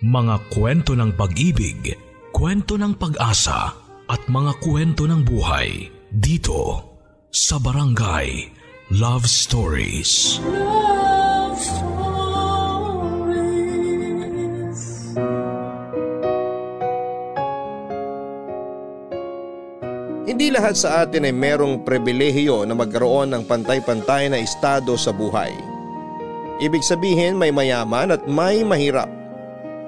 Mga kwento ng pag-ibig, kwento ng pag-asa at mga kwento ng buhay dito sa Barangay Love Stories. Love Stories. Hindi lahat sa atin ay merong pribilehiyo na magkaroon ng pantay-pantay na estado sa buhay. Ibig sabihin may mayaman at may mahirap.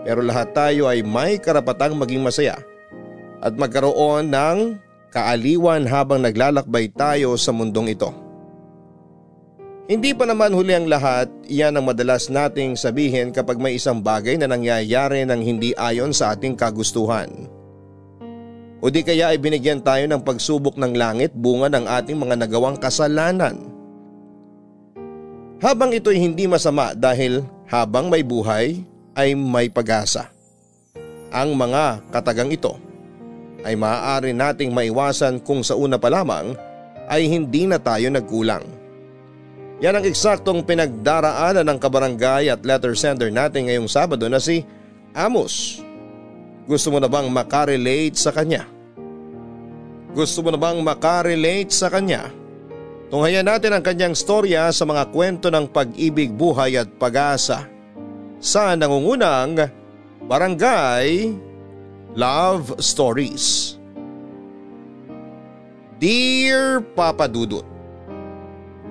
Pero lahat tayo ay may karapatang maging masaya at magkaroon ng kaaliwan habang naglalakbay tayo sa mundong ito. Hindi pa naman huli ang lahat, iyan ang madalas nating sabihin kapag may isang bagay na nangyayari ng hindi ayon sa ating kagustuhan. O di kaya ay binigyan tayo ng pagsubok ng langit bunga ng ating mga nagawang kasalanan. Habang ito'y hindi masama dahil habang may buhay ay may pag-asa. Ang mga katagang ito ay maaari nating maiwasan kung sa una pa lamang ay hindi na tayo nagkulang. Yan ang eksaktong pinagdaraanan ng kabarangay at letter sender natin ngayong Sabado na si Amos. Gusto mo na bang makarelate sa kanya? Gusto mo na bang makarelate sa kanya? Tunghayan natin ang kanyang storya sa mga kwento ng pag-ibig, buhay at pag-asa sa nangungunang Barangay Love Stories. Dear Papa Dudut,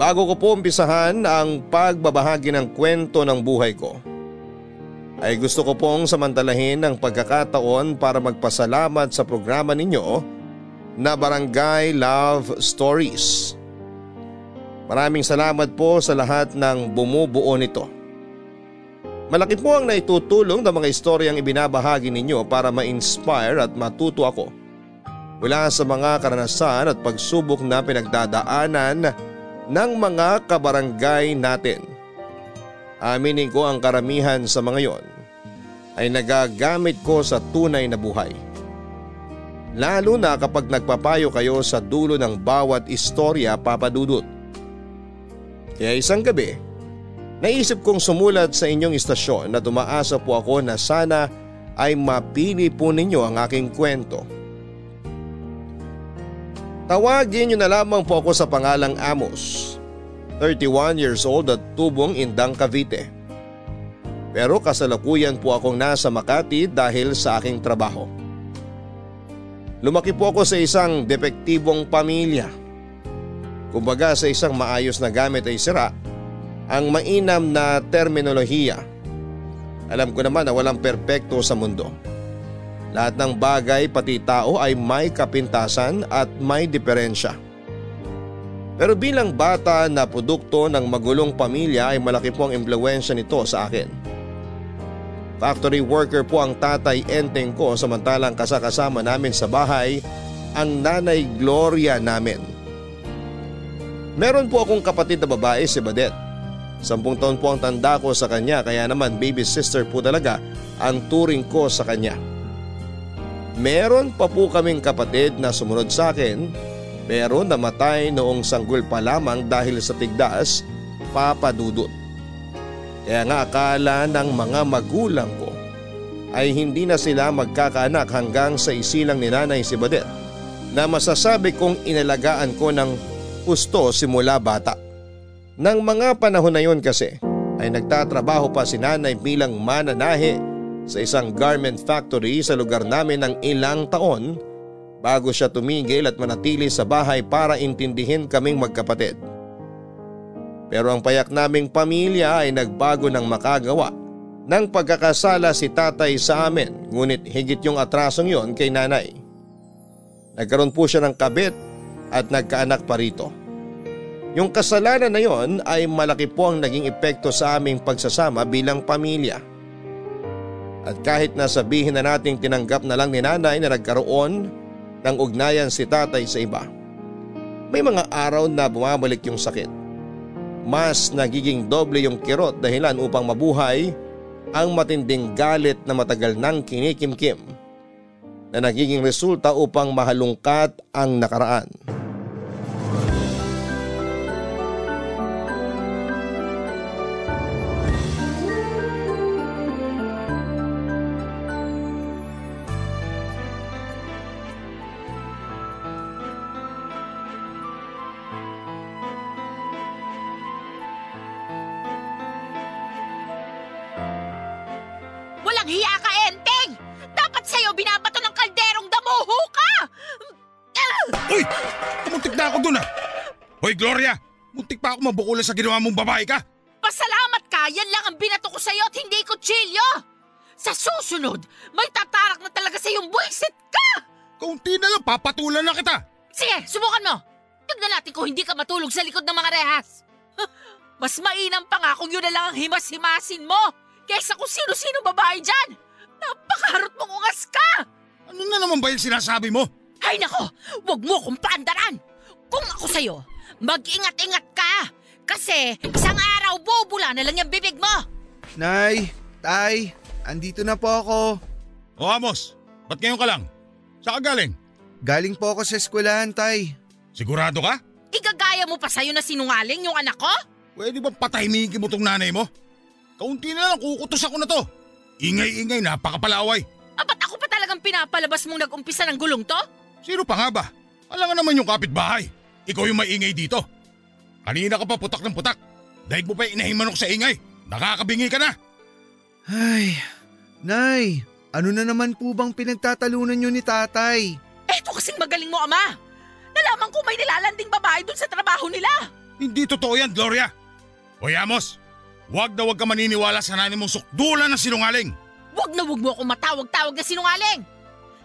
Bago ko po umpisahan ang pagbabahagi ng kwento ng buhay ko, ay gusto ko pong samantalahin ang pagkakataon para magpasalamat sa programa ninyo na Barangay Love Stories. Maraming salamat po sa lahat ng bumubuo nito. Malaki po ang naitutulong ng mga istoryang ibinabahagi ninyo para ma-inspire at matuto ako mula sa mga karanasan at pagsubok na pinagdadaanan ng mga kabarangay natin. Aminin ko ang karamihan sa mga yon ay nagagamit ko sa tunay na buhay. Lalo na kapag nagpapayo kayo sa dulo ng bawat istorya papadudot. Kaya isang gabi, naisip kong sumulat sa inyong istasyon na tumaasa po ako na sana ay mapili po ninyo ang aking kwento. Tawagin niyo na lamang po ako sa pangalang Amos, 31 years old at tubong Indang Cavite. Pero kasalukuyan po akong nasa Makati dahil sa aking trabaho. Lumaki po ako sa isang depektibong pamilya Kumbaga sa isang maayos na gamit ay sira ang mainam na terminolohiya. Alam ko naman na walang perpekto sa mundo. Lahat ng bagay pati tao ay may kapintasan at may diferensya. Pero bilang bata na produkto ng magulong pamilya ay malaki po ang impluensya nito sa akin. Factory worker po ang tatay enteng ko samantalang kasakasama namin sa bahay ang nanay Gloria namin. Meron po akong kapatid na babae si Badet. Sampung taon po ang tanda ko sa kanya kaya naman baby sister po talaga ang turing ko sa kanya. Meron pa po kaming kapatid na sumunod sa akin pero namatay noong sanggol pa lamang dahil sa tigdas papadudot. Kaya nga akala ng mga magulang ko ay hindi na sila magkakaanak hanggang sa isilang ni nanay si Badet na masasabi kong inalagaan ko ng gusto simula bata. Nang mga panahon na yon kasi ay nagtatrabaho pa si nanay bilang mananahe sa isang garment factory sa lugar namin ng ilang taon bago siya tumigil at manatili sa bahay para intindihin kaming magkapatid. Pero ang payak naming pamilya ay nagbago ng makagawa ng pagkakasala si tatay sa amin ngunit higit yung atrasong yon kay nanay. Nagkaroon po siya ng kabit at nagkaanak pa rito. Yung kasalanan na yon ay malaki po ang naging epekto sa aming pagsasama bilang pamilya. At kahit na sabihin na nating tinanggap na lang ni nanay na nagkaroon ng ugnayan si tatay sa iba, may mga araw na bumabalik yung sakit. Mas nagiging doble yung kirot dahilan upang mabuhay ang matinding galit na matagal nang kinikimkim na nagiging resulta upang mahalungkat ang nakaraan. Mabukulan sa ginawa mong babae ka! Pasalamat ka! Yan lang ang binato ko sa'yo at hindi kutsilyo! Sa susunod, may tatarak na talaga sa iyong buwisit ka! Kaunti na lang, papatulan na kita! Sige, subukan mo! Tignan natin kung hindi ka matulog sa likod ng mga rehas. Mas mainam pa nga kung yun na lang ang himas-himasin mo kaysa kung sino-sino babae dyan! Napakaharot mong ungas ka! Ano na naman ba yung sinasabi mo? Ay nako, wag mo kong paandaran! Kung ako sa'yo, mag-ingat-ingat ka! Kasi isang araw bubula na lang yung bibig mo! Nay, tay, andito na po ako. O Amos, ba't ngayon ka lang? Saan ka galing? Galing po ako sa eskwelahan, tay. Sigurado ka? Igagaya mo pa sa'yo na sinungaling yung anak ko? Pwede ba patahimikin mo tong nanay mo? Kaunti na lang, kukutos ako na to. Ingay-ingay, napakapalaway. Apat ako pa talagang pinapalabas mong nag-umpisa ng gulong to? Sino pa nga ba? Alam nga naman yung kapitbahay. Ikaw yung maingay dito. Kanina ka pa putak ng putak. Dahil mo pa inahimanok sa ingay. Nakakabingi ka na. Ay, Nay, ano na naman po bang pinagtatalunan nyo ni tatay? Eto kasing magaling mo, Ama! Nalaman ko may nilalanding babae dun sa trabaho nila! Hindi totoo yan, Gloria. Hoy Amos, wag na wag ka maniniwala sa nanay mong sukdulan ng sinungaling. Huwag na huwag mo akong matawag-tawag na sinungaling!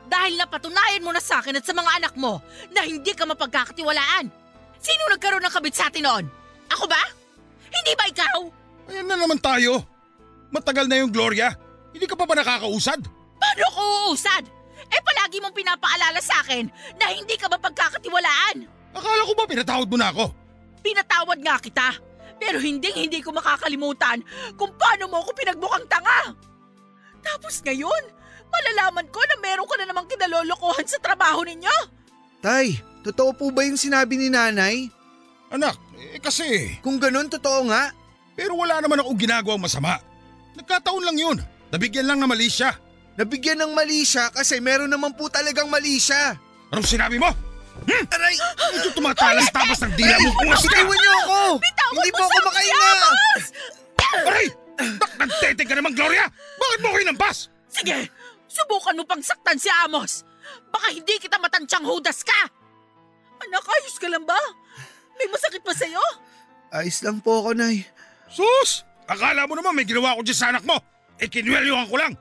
Dahil napatunayan mo na sa akin at sa mga anak mo na hindi ka mapagkakatiwalaan. Sino nagkaroon ng kabit sa atin noon? Ako ba? Hindi ba ikaw? Ayan na naman tayo. Matagal na yung Gloria. Hindi ka pa ba nakakausad? Paano ko uusad? Eh palagi mong pinapaalala sa akin na hindi ka mapagkakatiwalaan. Akala ko ba pinatawad mo na ako? Pinatawad nga kita. Pero hindi hindi ko makakalimutan kung paano mo ako pinagbukang tanga. Tapos ngayon, malalaman ko na meron ka na namang kinalolokohan sa trabaho ninyo. Tay, totoo po ba yung sinabi ni nanay? Anak, eh kasi... Kung ganun, totoo nga. Pero wala naman akong ginagawang masama. Nagkataon lang yun. Nabigyan lang na mali siya. Nabigyan ng mali siya kasi meron naman po talagang mali siya. Anong sinabi mo? Hmm? Aray! Ito tumatalas tapos ng dila mo! Iwan niyo ako! Bitawan Hindi mo po ako! Amos! Aray! Nak, nagteteng ka naman, Gloria! Bakit mo ko inampas? Sige, subukan mo pang saktan si Amos. Baka hindi kita matansyang hudas ka. Anak, ayos ka lang ba? May masakit pa sa'yo? Ayos lang po ako, Nay. Sus! Akala mo naman may ginawa ko dyan sa anak mo. Eh, kinwelyuhan ko lang.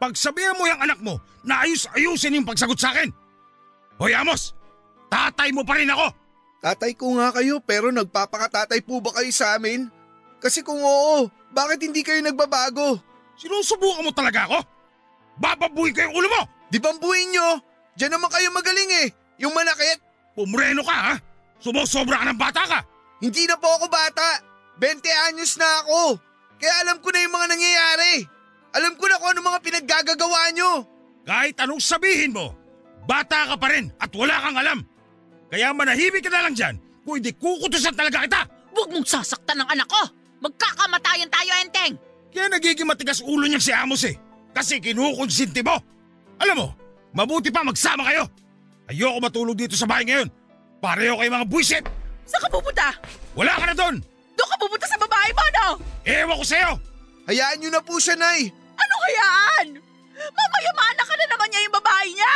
Pagsabihan mo yung anak mo na ayus-ayusin yung pagsagot sa akin. Hoy Amos, tatay mo pa rin ako. Tatay ko nga kayo pero nagpapakatatay po ba kayo sa amin? Kasi kung oo, bakit hindi kayo nagbabago? Sinusubukan mo talaga ako? Bababuhin ko yung ulo mo! Di bambuhin nyo? Diyan naman kayo magaling eh. Yung manakit. Pumreno ka ha? Sumusobra ka ng bata ka! Hindi na po ako bata. 20 anyos na ako. Kaya alam ko na yung mga nangyayari. Alam ko na kung ano mga pinaggagagawa nyo. Kahit anong sabihin mo, bata ka pa rin at wala kang alam. Kaya manahimik ka na lang dyan kung hindi kukutusan talaga kita. Huwag mong sasaktan ng anak ko. Magkakamatayan tayo, Enteng. Kaya nagiging matigas ulo niya si Amos eh. Kasi kinukonsinti mo. Alam mo, mabuti pa magsama kayo. Ayoko matulog dito sa bahay ngayon. Pareho kayo mga buwisit. Saan ka pupunta? Wala ka na doon. Doon ka pupunta sa babae mo, no? Ewan ko sa'yo. Hayaan nyo na po siya, Nay. Ano kayaan? Mamayamana ka na naman niya yung babae niya.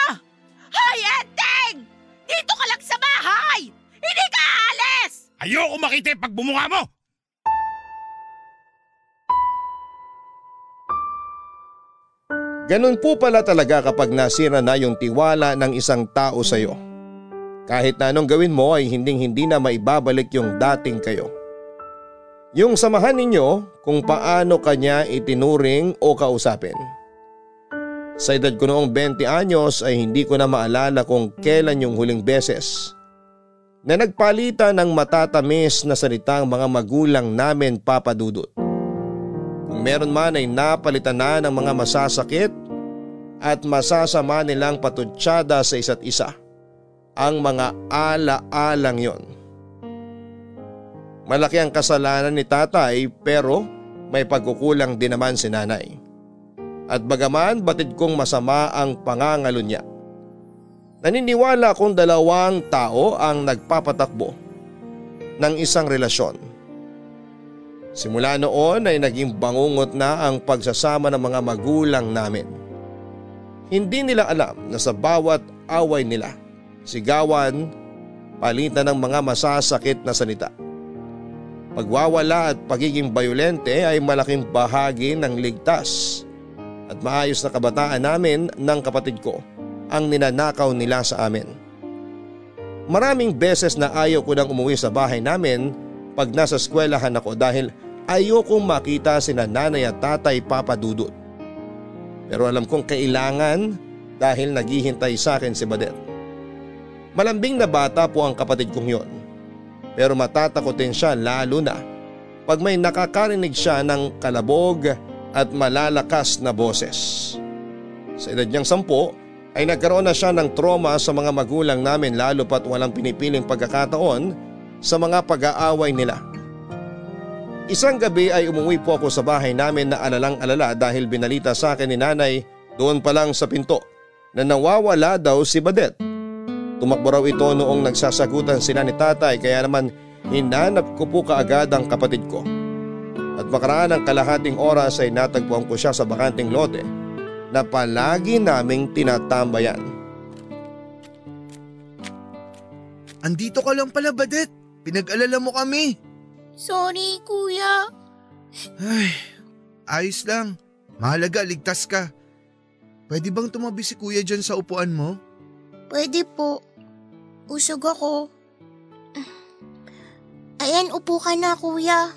Hoy, Enteng! Dito ka lang sa bahay! Hindi ka aalis! Ayoko makita yung pagbumukha mo. Ganun po pala talaga kapag nasira na yung tiwala ng isang tao sa iyo. Kahit na anong gawin mo ay hinding hindi na maibabalik yung dating kayo. Yung samahan ninyo kung paano kanya itinuring o kausapin. Sa edad ko noong 20 anyos ay hindi ko na maalala kung kailan yung huling beses na nagpalitan ng matatamis na salitang mga magulang namin papadudot. Kung meron man ay napalitan na ng mga masasakit at masasama nilang patutsyada sa isa't isa. Ang mga ala-alang yon. Malaki ang kasalanan ni tatay pero may pagkukulang din naman si nanay. At bagaman batid kong masama ang pangangalo niya. Naniniwala kong dalawang tao ang nagpapatakbo ng isang relasyon. Simula noon ay naging bangungot na ang pagsasama ng mga magulang namin. Hindi nila alam na sa bawat away nila, sigawan, palitan ng mga masasakit na salita. Pagwawala at pagiging bayolente ay malaking bahagi ng ligtas at maayos na kabataan namin ng kapatid ko ang ninanakaw nila sa amin. Maraming beses na ayaw ko nang umuwi sa bahay namin pag nasa eskwelahan ako dahil ayokong makita si nanay at tatay papadudot. Pero alam kong kailangan dahil naghihintay sa akin si Badet. Malambing na bata po ang kapatid kong yon. Pero matatakotin siya lalo na pag may nakakarinig siya ng kalabog at malalakas na boses. Sa edad niyang sampo ay nagkaroon na siya ng trauma sa mga magulang namin lalo pat walang pinipiling pagkakataon sa mga pag-aaway nila. Isang gabi ay umuwi po ako sa bahay namin na alalang alala dahil binalita sa akin ni nanay doon pa lang sa pinto na nawawala daw si Badet. Tumakbo raw ito noong nagsasagutan sila ni tatay kaya naman hinanap ko po kaagad ang kapatid ko. At makaraan ng kalahating oras ay natagpuan ko siya sa bakanting lote na palagi naming tinatambayan. Andito ka lang pala, Badet. Pinag-alala mo kami. Sorry, kuya. Ay, ayos lang. Mahalaga, ligtas ka. Pwede bang tumabi si kuya dyan sa upuan mo? Pwede po. Usog ako. Ayan, upo ka na, kuya.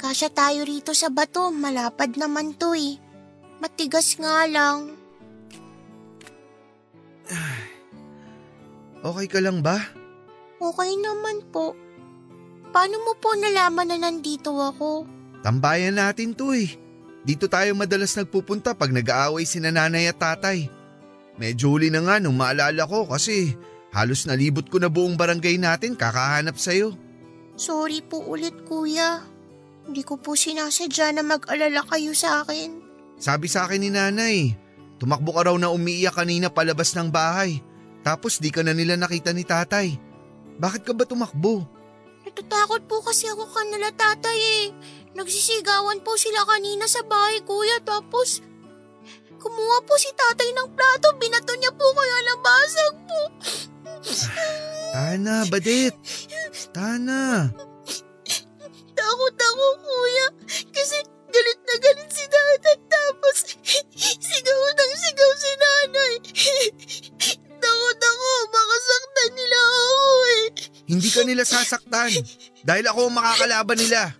Kasya tayo rito sa bato. Malapad naman to eh. Matigas nga lang. Okay ka lang ba? Okay naman po. Paano mo po nalaman na nandito ako? Tambayan natin to eh. Dito tayo madalas nagpupunta pag nag-aaway si nanay at tatay. Medyo huli na nga nung maalala ko kasi halos nalibot ko na buong barangay natin kakahanap sa'yo. Sorry po ulit kuya. Hindi ko po sinasadya na mag-alala kayo sa akin. Sabi sa akin ni nanay, tumakbo ka raw na umiiyak kanina palabas ng bahay. Tapos di ka na nila nakita ni tatay. Bakit ka ba tumakbo? Natatakot po kasi ako kanila tatay eh. Nagsisigawan po sila kanina sa bahay kuya tapos kumuha po si tatay ng plato. Binato niya po kaya nabasag po. Tana, Badet. Tana. Takot ako kuya kasi galit na galit si tatay tapos sigaw ng sigaw si nanay. Takot ako baka saktan nila ako eh. Hindi ka nila sasaktan dahil ako ang makakalaban nila.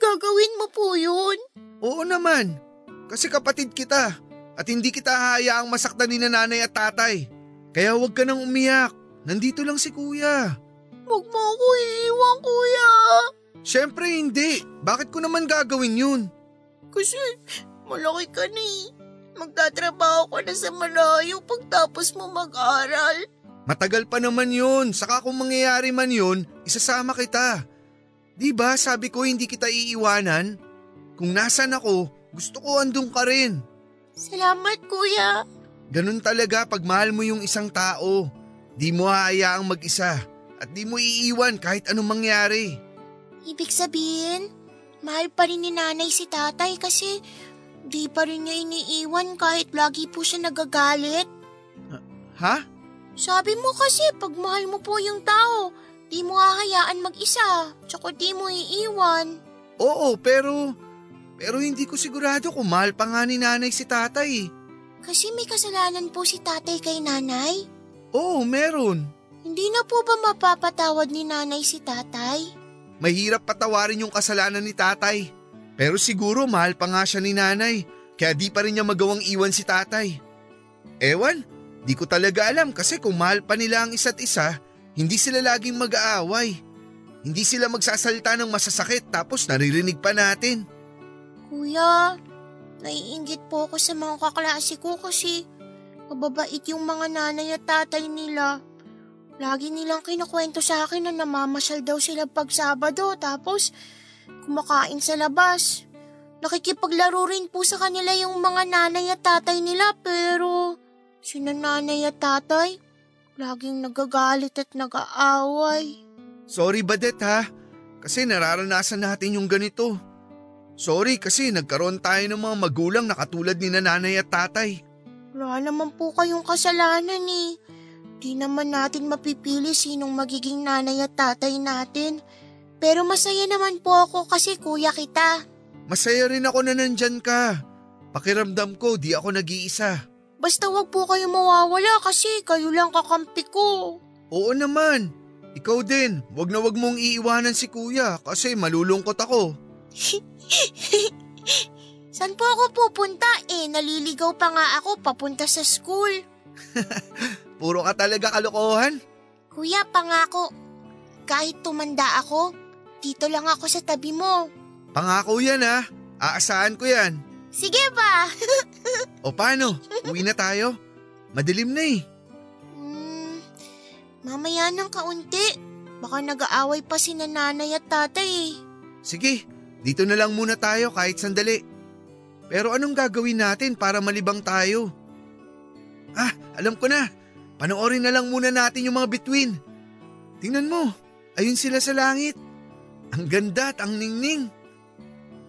Gagawin mo po yun? Oo naman, kasi kapatid kita at hindi kita hahayaang masaktan ni nanay at tatay. Kaya huwag ka nang umiyak, nandito lang si kuya. Huwag mo ako iiwan kuya. Siyempre hindi, bakit ko naman gagawin yun? Kasi malaki ka na eh. Magtatrabaho ka na sa malayo pagtapos mo mag-aral. Matagal pa naman yun, saka kung mangyayari man yun, isasama kita. Di ba sabi ko hindi kita iiwanan? Kung nasan ako, gusto ko andun ka rin. Salamat kuya. Ganun talaga pag mahal mo yung isang tao. Di mo hahayaang mag-isa at di mo iiwan kahit anong mangyari. Ibig sabihin, mahal pa rin ni nanay si tatay kasi di pa rin niya iniiwan kahit lagi po siya nagagalit. Ha? Sabi mo kasi pag mahal mo po yung tao, di mo hahayaan mag-isa, tsaka di mo iiwan. Oo, pero... Pero hindi ko sigurado kung mahal pa nga ni nanay si tatay. Kasi may kasalanan po si tatay kay nanay. Oo, meron. Hindi na po ba mapapatawad ni nanay si tatay? Mahirap patawarin yung kasalanan ni tatay. Pero siguro mahal pa nga siya ni nanay, kaya di pa rin niya magawang iwan si tatay. Ewan, di ko talaga alam kasi kung mahal pa nila ang isa't isa, hindi sila laging mag-aaway. Hindi sila magsasalita ng masasakit tapos naririnig pa natin. Kuya, naiingit po ako sa mga kaklase ko kasi mababait yung mga nanay at tatay nila. Lagi nilang kinukwento sa akin na namamasyal daw sila pag Sabado tapos kumakain sa labas. Nakikipaglaro rin po sa kanila yung mga nanay at tatay nila pero sina nanay at tatay laging nagagalit at nag-aaway. Sorry Badet ha, Kasi nararanasan natin yung ganito. Sorry kasi nagkaroon tayo ng mga magulang na katulad ni nanay at tatay. Wala naman po kayong kasalanan eh. Di naman natin mapipili sinong magiging nanay at tatay natin. Pero masaya naman po ako kasi kuya kita. Masaya rin ako na nandyan ka. Pakiramdam ko di ako nag-iisa. Basta wag po kayo mawawala kasi kayo lang kakampi ko. Oo naman. Ikaw din, wag na wag mong iiwanan si kuya kasi malulungkot ako. Saan po ako pupunta? Eh, naliligaw pa nga ako papunta sa school. Puro ka talaga kalokohan. Kuya, pangako. Kahit tumanda ako, dito lang ako sa tabi mo. Pangako yan ha. Aasahan ko yan. Sige ba? o paano? Uwi na tayo? Madilim na eh. Hmm, mamaya ng kaunti. Baka nag-aaway pa si nanay at tatay eh. Sige, dito na lang muna tayo kahit sandali. Pero anong gagawin natin para malibang tayo? Ah, alam ko na. Panoorin na lang muna natin yung mga bituin. Tingnan mo, ayun sila sa langit. Ang ganda at ang ningning.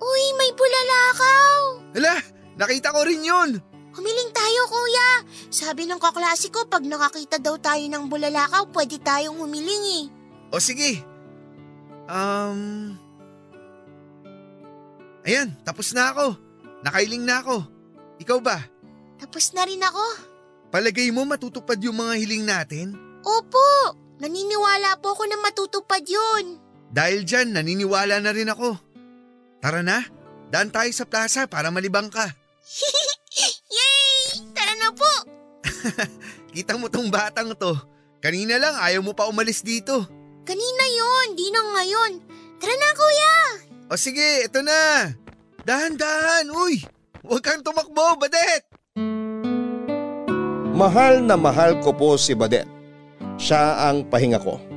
Uy, may bulalakaw! Hala, nakita ko rin yun. Humiling tayo, kuya. Sabi ng kaklase ko, pag nakakita daw tayo ng bulalakaw, pwede tayong humiling eh. O sige. Um... Ayan, tapos na ako. Nakailing na ako. Ikaw ba? Tapos na rin ako. Palagay mo matutupad yung mga hiling natin? Opo, naniniwala po ako na matutupad yun. Dahil dyan, naniniwala na rin ako. Tara na, daan tayo sa plaza para malibang ka. Yay! Tara na po! Kita mo tong batang to. Kanina lang ayaw mo pa umalis dito. Kanina yon, di na ngayon. Tara na kuya! O sige, ito na. Dahan-dahan, uy! Huwag kang tumakbo, Badet! Mahal na mahal ko po si Badet. Siya ang pahinga ko.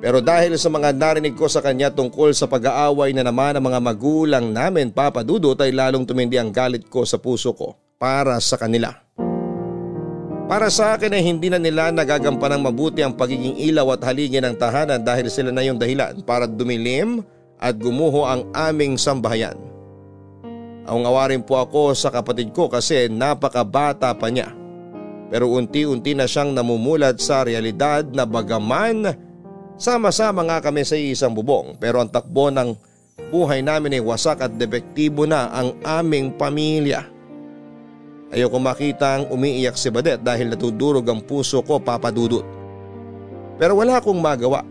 Pero dahil sa mga narinig ko sa kanya tungkol sa pag-aaway na naman ng mga magulang namin papadudot ay lalong tumindi ang galit ko sa puso ko para sa kanila. Para sa akin ay hindi na nila nagagampan ng mabuti ang pagiging ilaw at haligi ng tahanan dahil sila na yung dahilan para dumilim at gumuho ang aming sambahayan. Aungawarin po ako sa kapatid ko kasi napakabata pa niya. Pero unti-unti na siyang namumulat sa realidad na bagaman sama-sama nga kami sa isang bubong pero ang takbo ng buhay namin ay wasak at depektibo na ang aming pamilya. Ayoko makita ang umiiyak si Badet dahil natudurog ang puso ko papadudot. Pero wala akong magawa.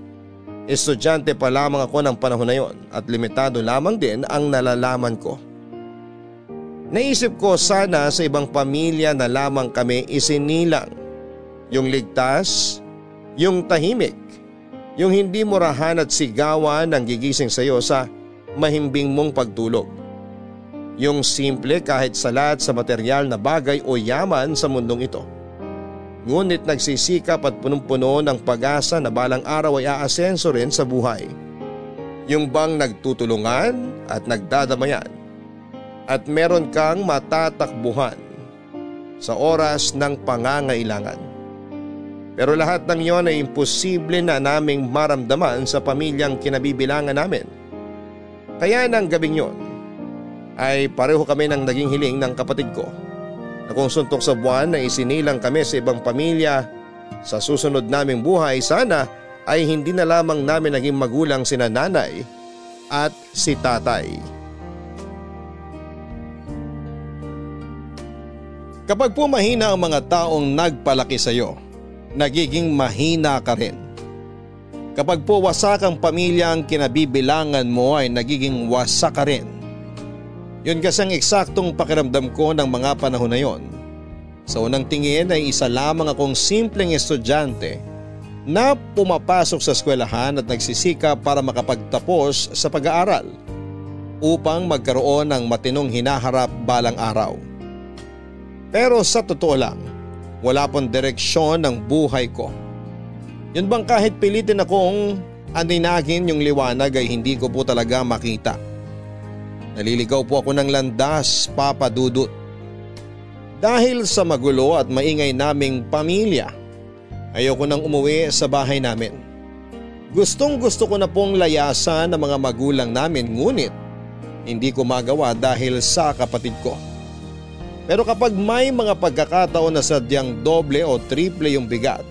Estudyante pa lamang ako ng panahon na yon at limitado lamang din ang nalalaman ko. Naisip ko sana sa ibang pamilya na lamang kami isinilang. Yung ligtas, yung tahimik, yung hindi murahan at sigawan ang gigising sa iyo sa mahimbing mong pagtulog. Yung simple kahit salat sa material na bagay o yaman sa mundong ito. Ngunit nagsisikap at punong-puno ng pag-asa na balang araw ay aasenso rin sa buhay. Yung bang nagtutulungan at nagdadamayan at meron kang matatakbuhan sa oras ng pangangailangan. Pero lahat ng yon ay imposible na naming maramdaman sa pamilyang kinabibilangan namin. Kaya ng gabing yon ay pareho kami ng naging hiling ng kapatid ko na kung suntok sa buwan na isinilang kami sa ibang pamilya sa susunod naming buhay sana ay hindi na lamang namin naging magulang sina nanay at si tatay. Kapag po mahina ang mga taong nagpalaki sa iyo, nagiging mahina ka rin. Kapag po wasak ang pamilya ang kinabibilangan mo ay nagiging wasak ka rin. Yun kasi ang eksaktong pakiramdam ko ng mga panahon na yon. Sa unang tingin ay isa lamang akong simpleng estudyante na pumapasok sa eskwelahan at nagsisika para makapagtapos sa pag-aaral upang magkaroon ng matinong hinaharap balang araw. Pero sa totoo lang, wala pong direksyon ng buhay ko. Yun bang kahit pilitin akong aninagin yung liwanag ay hindi ko po talaga makita. Naliligaw po ako ng landas, Papa Dudut. Dahil sa magulo at maingay naming pamilya, ayoko nang umuwi sa bahay namin. Gustong gusto ko na pong layasan ng mga magulang namin ngunit hindi ko magawa dahil sa kapatid ko. Pero kapag may mga pagkakataon na sadyang doble o triple yung bigat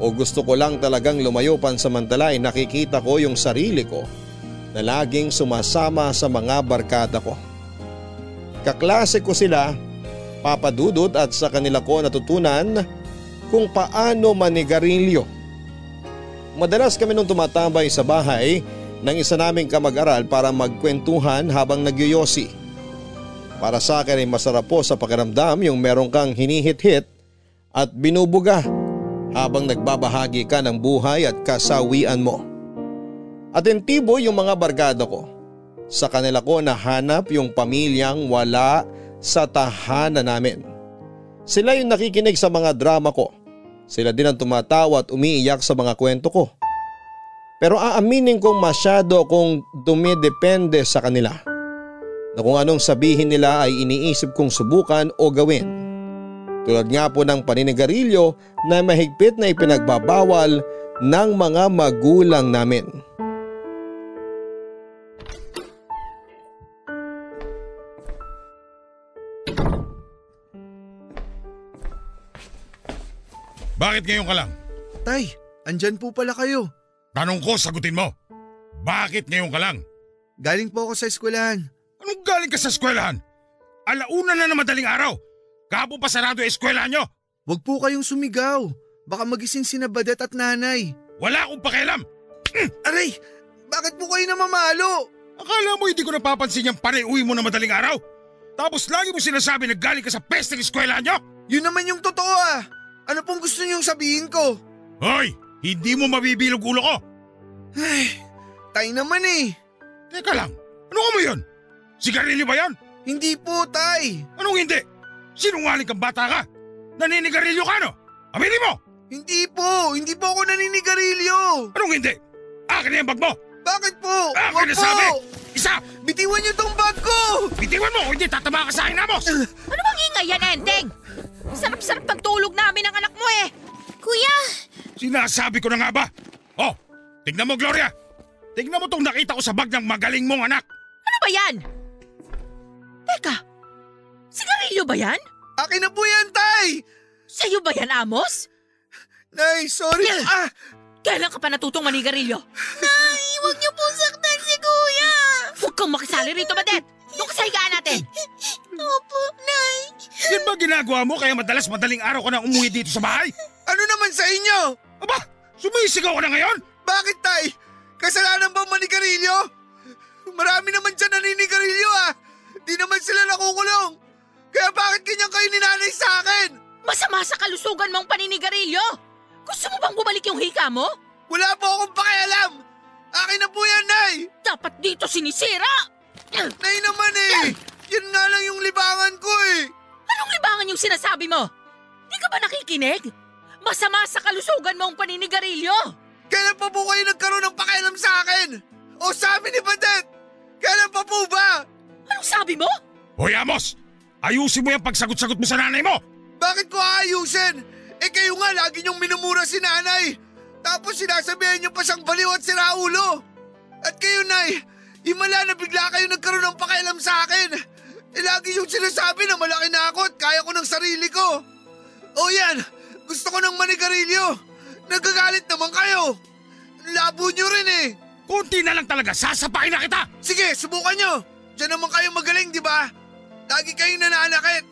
o gusto ko lang talagang lumayo pansamantala ay nakikita ko yung sarili ko na laging sumasama sa mga barkada ko. Kaklase ko sila, papadudot at sa kanila ko natutunan kung paano manigarilyo. Madalas kami nung tumatambay sa bahay ng isa naming kamag-aral para magkwentuhan habang nagyoyosi. Para sa akin ay masarap po sa pakiramdam yung meron kang hinihit-hit at binubuga habang nagbabahagi ka ng buhay at kasawian mo. Atentibo yung mga barkada ko. Sa kanila ko nahanap yung pamilyang wala sa tahanan namin. Sila yung nakikinig sa mga drama ko. Sila din ang tumatawa at umiiyak sa mga kwento ko. Pero aaminin kong masyado akong dumidepende sa kanila. Na kung anong sabihin nila ay iniisip kong subukan o gawin. Tulad nga po ng paninigarilyo na mahigpit na ipinagbabawal ng mga magulang namin. Bakit ngayon ka lang? Tay, andyan po pala kayo. Tanong ko, sagutin mo. Bakit ngayon ka lang? Galing po ako sa eskwelahan. Anong galing ka sa eskwelahan? Alauna na na madaling araw. Kapo pa sarado ang eskwelahan nyo. Huwag po kayong sumigaw. Baka magising sina Badet at nanay. Wala akong pakialam. Aray! Bakit po kayo namamalo? Akala mo hindi ko napapansin yung panay-uwi mo na madaling araw? Tapos lagi mo sinasabi na galing ka sa pesteng eskwelahan nyo? Yun naman yung totoo ah. Ano pong gusto niyong sabihin ko? Hoy! Hindi mo mabibilog ulo ko! Ay, tay naman eh. Teka lang, ano ka mo yun? Sigarilyo ba yan? Hindi po, tay. Anong hindi? Sinungaling kang bata ka? Naninigarilyo ka no? Aminin mo! Hindi po. Hindi po ako naninigarilyo. Anong hindi? Akin na yung bag mo! Bakit po? Akin Wag na po. sabi! Isa! Bitiwan niyo tong bag ko! Bitiwan mo o hindi tatama ka sa akin, Amos! Ano bang ingay yan, Enteng? Sarap-sarap ng tulog namin ng anak mo eh. Kuya, Sinasabi ko na nga ba? Oh, tignan mo, Gloria! Tignan mo tong nakita ko sa bag ng magaling mong anak! Ano ba yan? Teka, sigarilyo ba yan? Akin na po yan, tay! Sa'yo ba yan, Amos? Nay, sorry. Yeah. Ah, Kailan ka pa natutong manigarilyo? Nay, huwag niyo po saktan si Kuya. Huwag kang makisali rito, Badet! Doon ka sa higaan natin! Opo, Nay. Yan ba ginagawa mo kaya madalas madaling araw ka na umuwi dito sa bahay? ano naman sa inyo? Aba, sumisigaw ka na ngayon? Bakit, tay? Kasalanan ba manigarilyo? Marami naman dyan naninigarilyo ah. Di naman sila nakukulong. Kaya bakit ganyan kayo ninanay sa akin? Masama sa kalusugan mong paninigarilyo! Gusto mo bang bumalik yung hika mo? Wala po akong pakialam. Akin na po yan, Nay. Dapat dito sinisira! Nay naman eh. Yan nga lang yung libangan ko eh. Anong libangan yung sinasabi mo? Di ka ba nakikinig? Masama sa kalusugan mong paninigarilyo! Kailan pa po kayo nagkaroon ng pakialam sa akin? O sa amin ni Badet? Kailan pa po ba? Anong sabi mo? Hoy, Amos! Ayusin mo yung pagsagot-sagot mo sa nanay mo! Bakit ko aayusin? Eh kayo nga lagi niyong minumura si nanay. Tapos sinasabihan niyo pa siyang baliw at siraulo. At kayo, Nay, himala na bigla kayo nagkaroon ng pakialam sa akin. Eh lagi yung sinasabi na malaki na ako at kaya ko ng sarili ko. O yan, gusto ko ng manigarilyo. Nagagalit naman kayo. Labo niyo rin eh. Kunti na lang talaga, sasapakin na kita! Sige, subukan nyo. Diyan naman kayo magaling, di ba? Lagi kayong nananakit.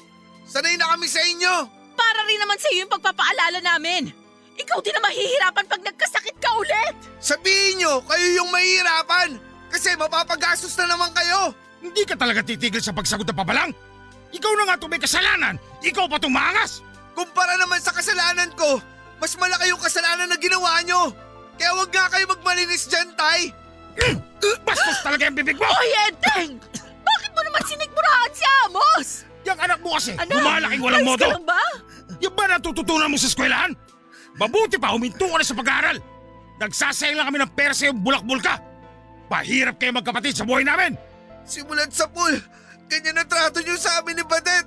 Sanay na kami sa inyo. Para rin naman sa iyo yung pagpapaalala namin. Ikaw din na mahihirapan pag nagkasakit ka ulit. Sabihin nyo, kayo yung mahihirapan. Kasi mapapagastos na naman kayo. Hindi ka talaga titigil sa pagsagot ng pabalang? Ikaw na nga itong may kasalanan! Ikaw pa itong maangas! Kumpara naman sa kasalanan ko, mas malaki yung kasalanan na ginawa nyo. Kaya wag nga kayo magmalinis dyan, Tay. Bastos talaga yung bibig mo! Hoy, Enteng! Bakit mo naman sinigmurahan si Amos? Yung anak mo kasi, Anak, lumalaking walang modo! lang ba? Yung ba natututunan mo sa eskwelahan? Mabuti pa, huminto ka na sa pag-aaral! Nagsasayang lang kami ng pera sa iyong bulak-bul ka! Pahirap kayo magkapatid sa buhay namin! Simulat sa pool, ganyan na trato nyo sa amin ni Badet.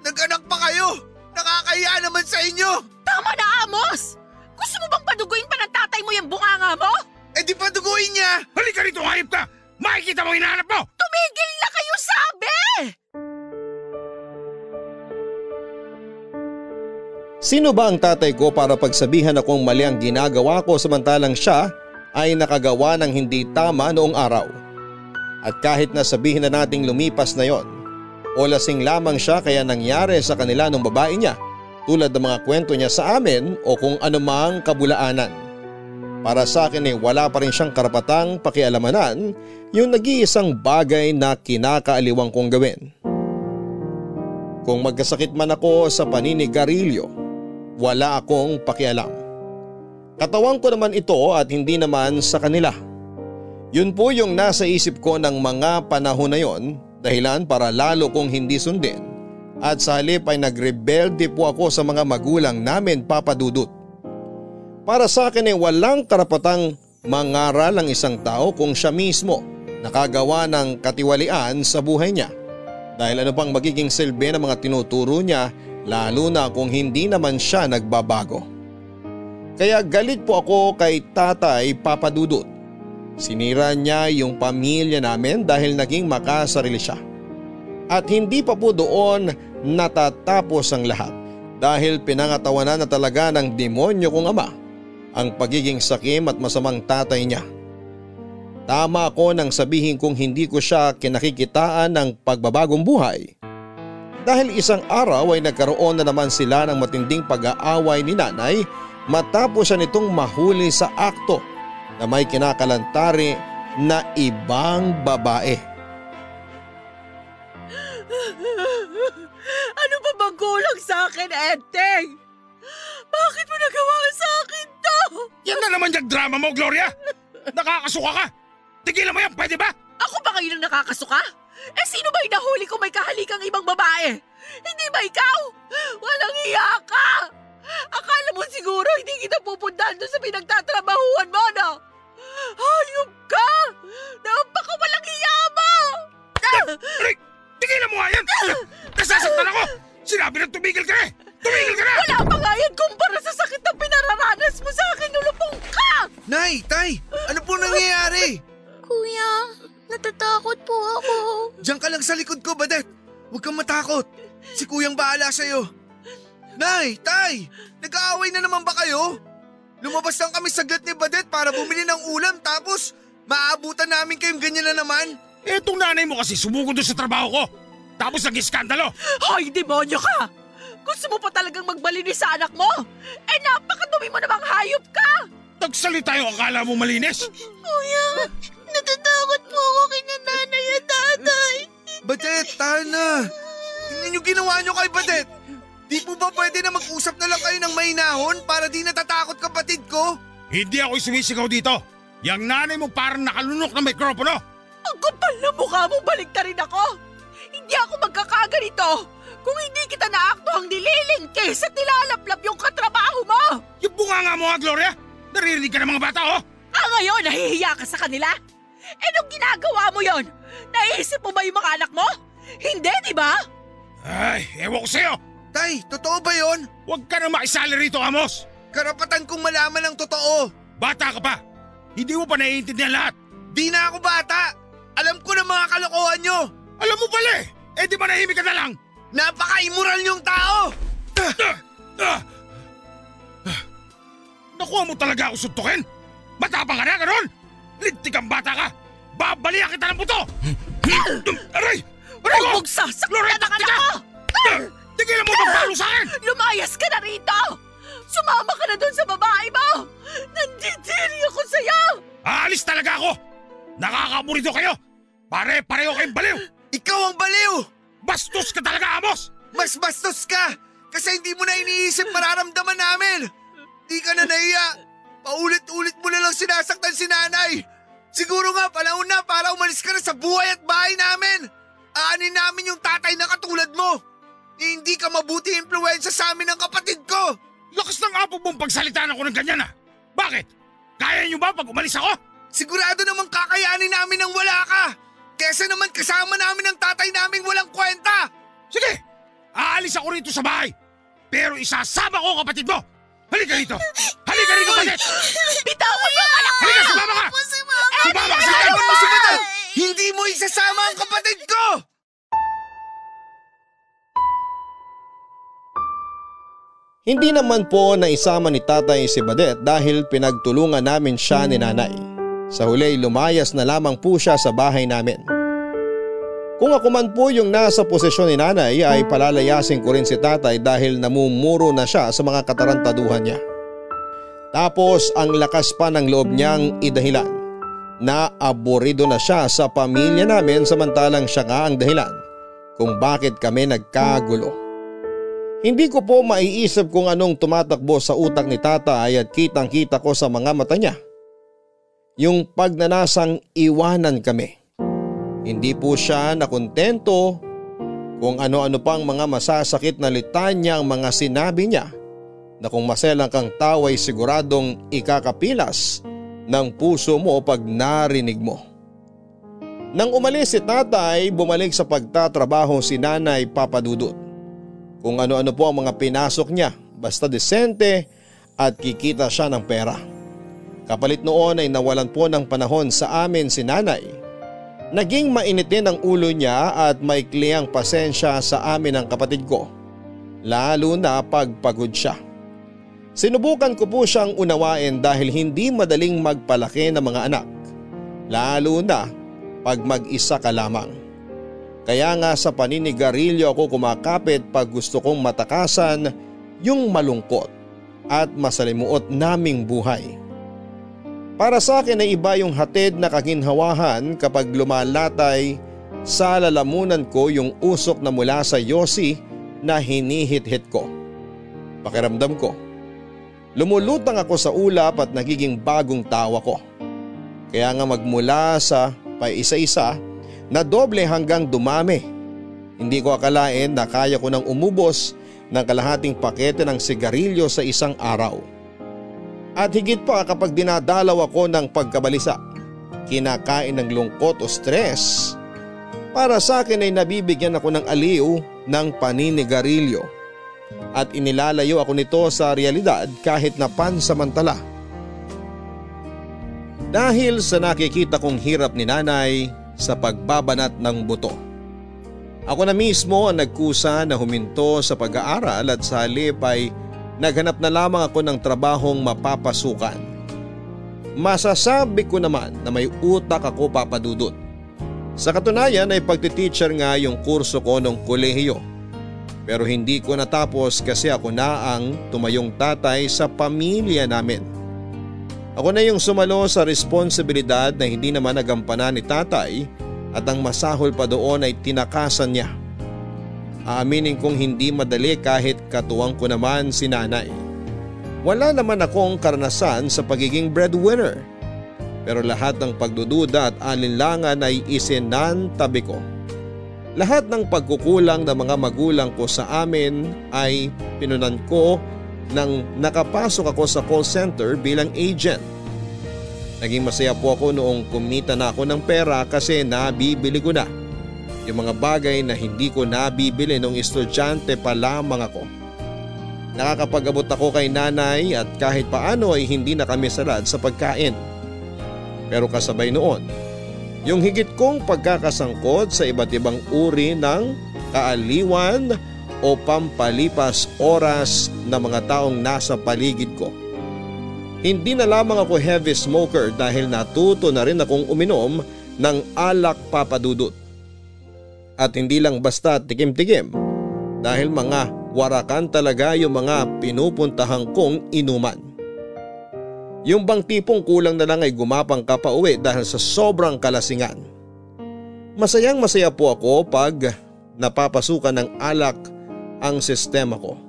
Nag-anak pa kayo. Nakakahiya naman sa inyo. Tama na, Amos! Gusto mo bang paduguin pa ng tatay mo mo yung bunganga mo? Eh di pa duguin niya! Halika rito, hayop ka! Makikita mo hinahanap mo! Tumigil na kayo sabi! Sino ba ang tatay ko para pagsabihan akong mali ang ginagawa ko samantalang siya ay nakagawa ng hindi tama noong araw? At kahit na sabihin na nating lumipas na yon, o lasing lamang siya kaya nangyari sa kanila ng babae niya tulad ng mga kwento niya sa amin o kung anumang kabulaanan. Para sa akin ay wala pa rin siyang karapatang pakialamanan yung nag-iisang bagay na kinakaaliwang kong gawin. Kung magkasakit man ako sa paninigarilyo, wala akong pakialam. Katawan ko naman ito at hindi naman sa kanila. Yun po yung nasa isip ko ng mga panahon na yon dahilan para lalo kong hindi sundin at sa halip ay nagrebelde po ako sa mga magulang namin papadudot. Para sa akin ay walang karapatang mangaral ang isang tao kung siya mismo nakagawa ng katiwalian sa buhay niya. Dahil ano pang magiging silbi ng mga tinuturo niya lalo na kung hindi naman siya nagbabago. Kaya galit po ako kay tatay papadudot. Sinira niya yung pamilya namin dahil naging makasarili siya. At hindi pa po doon natatapos ang lahat dahil pinangatawanan na talaga ng demonyo kong ama ang pagiging sakim at masamang tatay niya. Tama ako nang sabihin kong hindi ko siya kinakikitaan ng pagbabagong buhay. Dahil isang araw ay nagkaroon na naman sila ng matinding pag-aaway ni nanay matapos siya nitong mahuli sa akto na may kinakalantari na ibang babae. Ano ba bang kulang sa akin, Enteng? Bakit mo nagawa sa akin to? Yan na naman yung drama mo, Gloria! Nakakasuka ka! Tigilan mo yan, pwede ba? Ako ba kayo nang nakakasuka? Eh sino ba yung nahuli kung may kahalikang ibang babae? Hindi ba ikaw? Walang iya ka! Akala mo siguro hindi kita pupuntahan doon sa pinagtatrabahuan mo, no? Hayop ka! Napakawalang iya mo! Ah! Aray! Tigilan mo nga yan! Nasasaktan ako! Sinabi na tumigil ka eh! Tumigil ka na! Wala pa nga yan kumpara sa sakit na pinararanas mo sa akin, ulupong ka! Nay, tay, ano po nangyayari? Kuya, natatakot po ako. Diyan ka lang sa likod ko, Badet. Huwag kang matakot. Si kuyang bahala sa'yo. Nay, tay, nag-aaway na naman ba kayo? Lumabas lang kami saglit ni Badet para bumili ng ulam tapos maaabutan namin kayong ganyan na naman. Etong nanay mo kasi sumugod doon sa trabaho ko. Tapos nag-iskandalo. Hoy, demonyo ka! Gusto mo pa talagang magbalinis sa anak mo? Eh napakadumi mo namang hayop ka! Nagsalita yung akala mo malinis. Kuya, natatakot po ako kina nanay at tatay. Badet, tayo na. Tingnan niyo ginawa niyo kay Badet. Di po ba pwede na mag-usap na lang kayo ng mainahon para di natatakot kapatid ko? Hindi ako sumisigaw dito. Yang nanay mo parang nakalunok ng mikropono. Ang kapal na mukha mo, balik rin ako! Hindi ako magkakaganito kung hindi kita naaktuhang nililingkis at nilalaplap yung katrabaho mo! Yung bunganga mo ha, Gloria. Naririnig ka ng mga bata, oh. Ah, ngayon, nahihiya ka sa kanila? Eh, nung ginagawa mo yon, naisip mo ba yung mga anak mo? Hindi, di ba? Ay, ewan ko sa'yo. Tay, totoo ba yon? Huwag ka na makisali rito, Amos. Karapatan kong malaman ang totoo. Bata ka pa. Hindi mo pa naiintindihan lahat. Di na ako bata. Alam ko na mga kalokohan nyo. Alam mo pala eh. Eh di manahimik ka na lang. Napaka-immoral yung tao. Nakuha mo talaga ako suntukin? Matapang ka na, ganon? Lintik ang bata ka! Babalihan kita ng buto! Aray! Aray ko! Huwag sasaktan Gloria, ang anak ko! Tigilan mo magpalo sa akin! Lumayas ka na rito! Sumama ka na doon sa babae mo! Nandidiri ako sa'yo! Aalis talaga ako! Nakakaburito kayo! Pare-pareho kayong baliw! Ikaw ang baliw. Bastos ka talaga, Amos! Mas bastos ka. Kasi hindi mo na iniisip mararamdaman namin. Di ka na nahiya. Paulit-ulit mo na lang sinasaktan si nanay. Siguro nga panahon na para umalis ka na sa buhay at bahay namin. Aanin namin yung tatay na katulad mo. Ni hindi ka mabuti impluensya sa amin ng kapatid ko. Lakas ng apo mong pagsalitaan ako ng ganyan ah! Bakit? Kaya niyo ba pag umalis ako? Sigurado namang kakayanin namin ang wala ka. Kesa naman kasama namin ang tatay naming walang kwenta. Sige! Aalis ako rito sa bahay! Pero isasama ko kapatid mo! Halika rito! Halika! Rin kapatid! Bitawan mo anak! Halika, sumama ka! Sumama ka sa! Ano mo si? Hindi mo isasama ang kapatid ko! Hindi naman po naisama ni tatay si Badet dahil pinagtulungan namin siya ni nanay. Sa huli lumayas na lamang po siya sa bahay namin. Kung ako man po yung nasa posisyon ni nanay ay palalayasin ko rin si tatay dahil namumuro na siya sa mga katarantaduhan niya. Tapos ang lakas pa ng loob niyang idahilan na aborido na siya sa pamilya namin samantalang siya nga ang dahilan kung bakit kami nagkagulo. Hindi ko po maiisip kung anong tumatakbo sa utak ni tatay at kitang kita ko sa mga mata niya. Yung pagnanasang iwanan kami. Hindi po siya nakontento kung ano-ano pang mga masasakit na litanya ang mga sinabi niya na kung maselang kang tao ay siguradong ikakapilas ng puso mo pag narinig mo. Nang umalis si tatay, bumalik sa pagtatrabaho si nanay papadudot. Kung ano-ano po ang mga pinasok niya, basta desente at kikita siya ng pera. Kapalit noon ay nawalan po ng panahon sa amin si nanay. Naging mainitin ang ulo niya at may kliyang pasensya sa amin ang kapatid ko. Lalo na pagpagod siya. Sinubukan ko po siyang unawain dahil hindi madaling magpalaki ng mga anak. Lalo na pag mag-isa ka lamang. Kaya nga sa paninigarilyo ako kumakapit pag gusto kong matakasan yung malungkot at masalimuot naming buhay. Para sa akin ay iba yung hatid na kaginhawahan kapag lumalatay sa lalamunan ko yung usok na mula sa yosi na hinihit-hit ko. Pakiramdam ko. Lumulutang ako sa ulap at nagiging bagong tawa ko. Kaya nga magmula sa paisa-isa na doble hanggang dumami. Hindi ko akalain na kaya ko nang umubos ng kalahating pakete ng sigarilyo sa isang araw. At higit pa kapag dinadalaw ako ng pagkabalisa, kinakain ng lungkot o stress. Para sa akin ay nabibigyan ako ng aliw ng paninigarilyo at inilalayo ako nito sa realidad kahit na pansamantala. Dahil sa nakikita kong hirap ni nanay sa pagbabanat ng buto. Ako na mismo ang nagkusa na huminto sa pag-aaral at sa halip ay naghanap na lamang ako ng trabahong mapapasukan. Masasabi ko naman na may utak ako papadudot. Sa katunayan ay pagtiteacher nga yung kurso ko nung kolehiyo. Pero hindi ko natapos kasi ako na ang tumayong tatay sa pamilya namin. Ako na yung sumalo sa responsibilidad na hindi naman nagampanan ni tatay at ang masahol pa doon ay tinakasan niya. Aaminin kong hindi madali kahit katuwang ko naman si nanay. Wala naman akong karanasan sa pagiging breadwinner. Pero lahat ng pagdududa at alinlangan ay isinantabi ko. Lahat ng pagkukulang ng mga magulang ko sa amin ay pinunan ko nang nakapasok ako sa call center bilang agent. Naging masaya po ako noong kumita na ako ng pera kasi nabibili ko na yung mga bagay na hindi ko nabibili nung estudyante pa lamang ako. Nakakapag-abot ako kay nanay at kahit paano ay hindi na kami salad sa pagkain. Pero kasabay noon, yung higit kong pagkakasangkot sa iba't ibang uri ng kaaliwan o pampalipas oras ng mga taong nasa paligid ko. Hindi na lamang ako heavy smoker dahil natuto na rin akong uminom ng alak papadudot. At hindi lang basta tikim-tikim dahil mga warakan talaga yung mga pinupuntahan kong inuman. Yung bang tipong kulang na lang ay gumapang ka pa uwi dahil sa sobrang kalasingan. Masayang masaya po ako pag napapasukan ng alak ang sistema ko.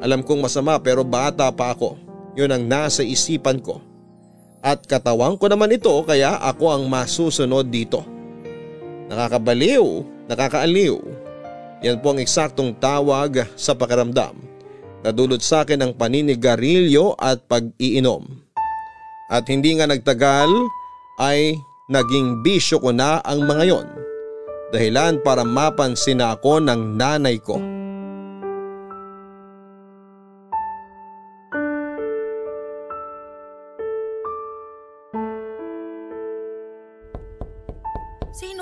Alam kong masama pero bata pa ako. Yun ang nasa isipan ko. At katawan ko naman ito kaya ako ang masusunod dito. Nakakabaliw, nakakaaliw. Yan po ang eksaktong tawag sa pakiramdam. Nadulot sa akin ang paninigarilyo at pag-iinom. At hindi nga nagtagal ay naging bisyo ko na ang mga yon. Dahilan para mapansin na ako ng nanay ko.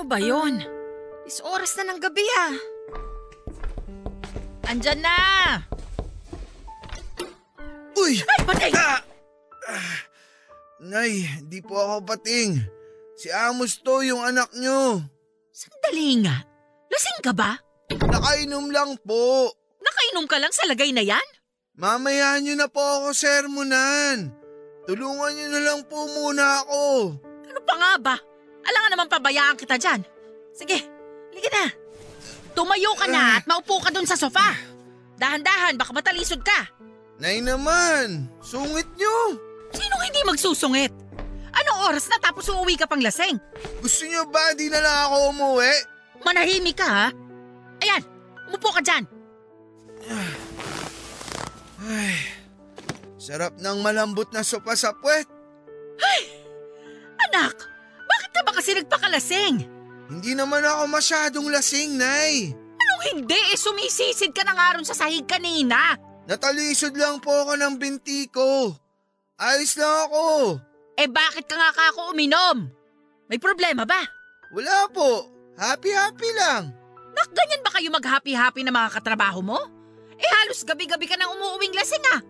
Ba yon? Is oras na ng gabi ah. Andyan na! Uy! Ay, patay! Ah! Ah! Nay, di po ako pating. Si Amos to, yung anak nyo. Sandali nga. Lasing ka ba? Nakainom lang po. Nakainom ka lang sa lagay na yan? Mamaya nyo na po ako sermonan. Tulungan nyo na lang po muna ako. Ano pa nga ba? Alangan naman pabayaan kita dyan. Sige, halika na. Tumayo ka na at maupo ka dun sa sofa. Dahan-dahan, baka matalisod ka. Nay naman, sungit nyo. Sinong hindi magsusungit? Anong oras na tapos uuwi ka pang laseng? Gusto nyo ba di na lang ako umuwi? Manahimik ka ha? Ayan, umupo ka dyan. Ay, sarap ng malambot na sopa sa puwet. Anak, bakit ka ba kasi nagpakalasing? Hindi naman ako masyadong lasing, Nay. Anong hindi eh sumisisid ka na nga ron sa sahig kanina? Natalisod lang po ako ng binti ko. Ayos lang ako. Eh bakit ka nga kako uminom? May problema ba? Wala po. Happy-happy lang. Nak, ganyan ba kayo mag-happy-happy na mga katrabaho mo? Eh halos gabi-gabi ka nang umuuwing lasing ah.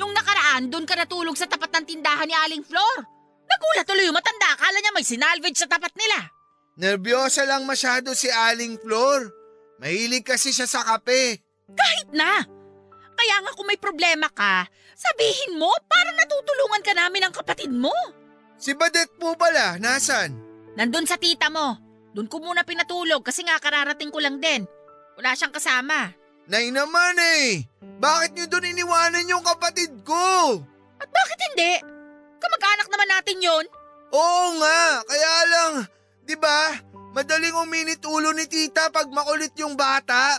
Nung nakaraan, doon ka natulog sa tapat ng tindahan ni Aling Flor. Nagulat tuloy yung matanda, akala niya may sinalvage sa tapat nila. Nervyosa lang masyado si Aling Flor. Mahilig kasi siya sa kape. Kahit na. Kaya nga kung may problema ka, sabihin mo para natutulungan ka namin ng kapatid mo. Si Badet po pala, nasan? Nandun sa tita mo. Doon ko muna pinatulog kasi nga kararating ko lang din. Wala siyang kasama. Nay naman eh. Bakit niyo doon iniwanan yung kapatid ko? At bakit hindi? Kamag-anak naman natin yon. Oo nga, kaya lang, di ba? Madaling uminit ulo ni tita pag makulit yung bata.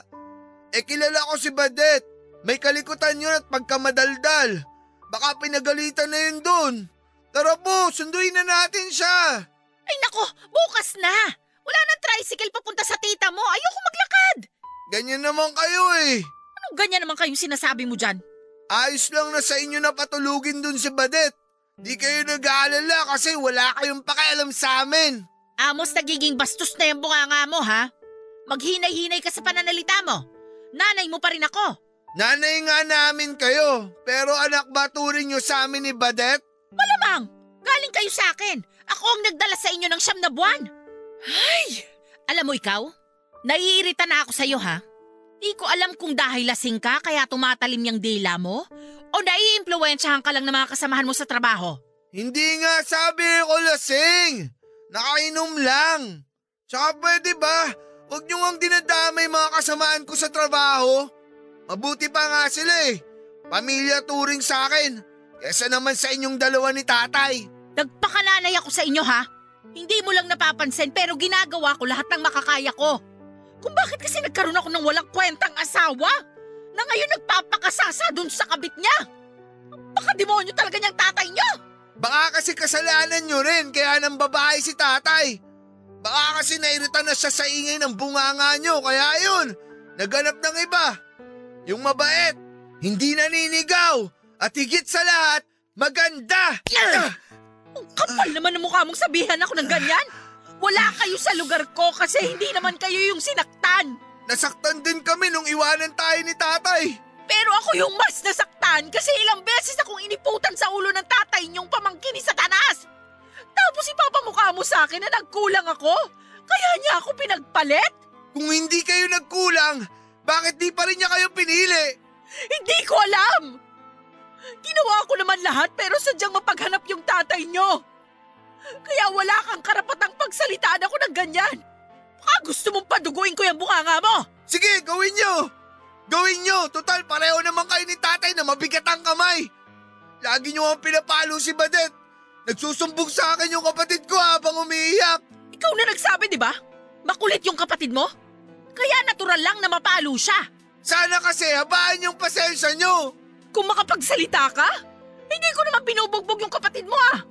Eh kilala ko si Badet. May kalikutan yun at pagkamadaldal. Baka pinagalitan na yun doon. Tara po, sunduin na natin siya. Ay nako, bukas na. Wala nang tricycle papunta sa tita mo. Ayoko maglakad. Ganyan naman kayo eh. Anong ganyan naman kayong sinasabi mo dyan? Ayos lang na sa inyo na patulugin dun si Badet. Di kayo nag-aalala kasi wala kayong pakialam sa amin. Amos, nagiging bastos na yung bunganga mo, ha? Maghinay-hinay ka sa pananalita mo. Nanay mo pa rin ako. Nanay nga namin kayo, pero anak ba turing nyo sa amin ni Badet? Malamang, galing kayo sa akin. Ako ang nagdala sa inyo ng siyam na buwan. Ay! Alam mo ikaw, naiirita na ako sa'yo ha. Di ko alam kung dahil lasing ka kaya tumatalim yung dila mo o naiimpluwensyahan ka lang ng mga kasamahan mo sa trabaho. Hindi nga sabi ko lasing. Nakainom lang. Tsaka pwede ba, huwag nyo ang dinadamay mga kasamaan ko sa trabaho. Mabuti pa nga sila eh. Pamilya turing sa akin. Kesa naman sa inyong dalawa ni tatay. Nagpakananay ako sa inyo ha. Hindi mo lang napapansin pero ginagawa ko lahat ng makakaya ko. Kung bakit kasi nagkaroon ako ng walang kwentang asawa na ngayon nagpapakasasa dun sa kabit niya. Baka demonyo talaga niyang tatay niyo. Baka kasi kasalanan nyo rin kaya nang babae si tatay. Baka kasi nairita na siya sa ingay ng bunganga nyo kaya yun, naganap ng iba. Yung mabait, hindi naninigaw, at higit sa lahat, maganda. Ah! Ang kapal naman ng mukha mong sabihan ako ng ganyan. Wala kayo sa lugar ko kasi hindi naman kayo yung sinaktan. Nasaktan din kami nung iwanan tayo ni tatay. Pero ako yung mas nasaktan kasi ilang beses akong iniputan sa ulo ng tatay niyong pamangkin ni Satanas. Tapos ipapamukha mo sa akin na nagkulang ako. Kaya niya ako pinagpalit? Kung hindi kayo nagkulang, bakit di pa rin niya kayo pinili? Hindi ko alam! Ginawa ko naman lahat pero sadyang mapaghanap yung tatay niyo. Kaya wala kang karapatang pagsalitaan ako ng ganyan. Baka gusto mong paduguin ko yung bunganga mo. Sige, gawin nyo! Gawin nyo! Total, pareho naman kayo ni tatay na mabigat ang kamay. Lagi nyo ang pinapalo si Badet. Nagsusumbong sa akin yung kapatid ko habang umiiyak. Ikaw na nagsabi, di ba? Makulit yung kapatid mo? Kaya natural lang na mapalo siya. Sana kasi habaan yung pasensya nyo. Kung makapagsalita ka, hindi ko naman binubugbog yung kapatid mo ah.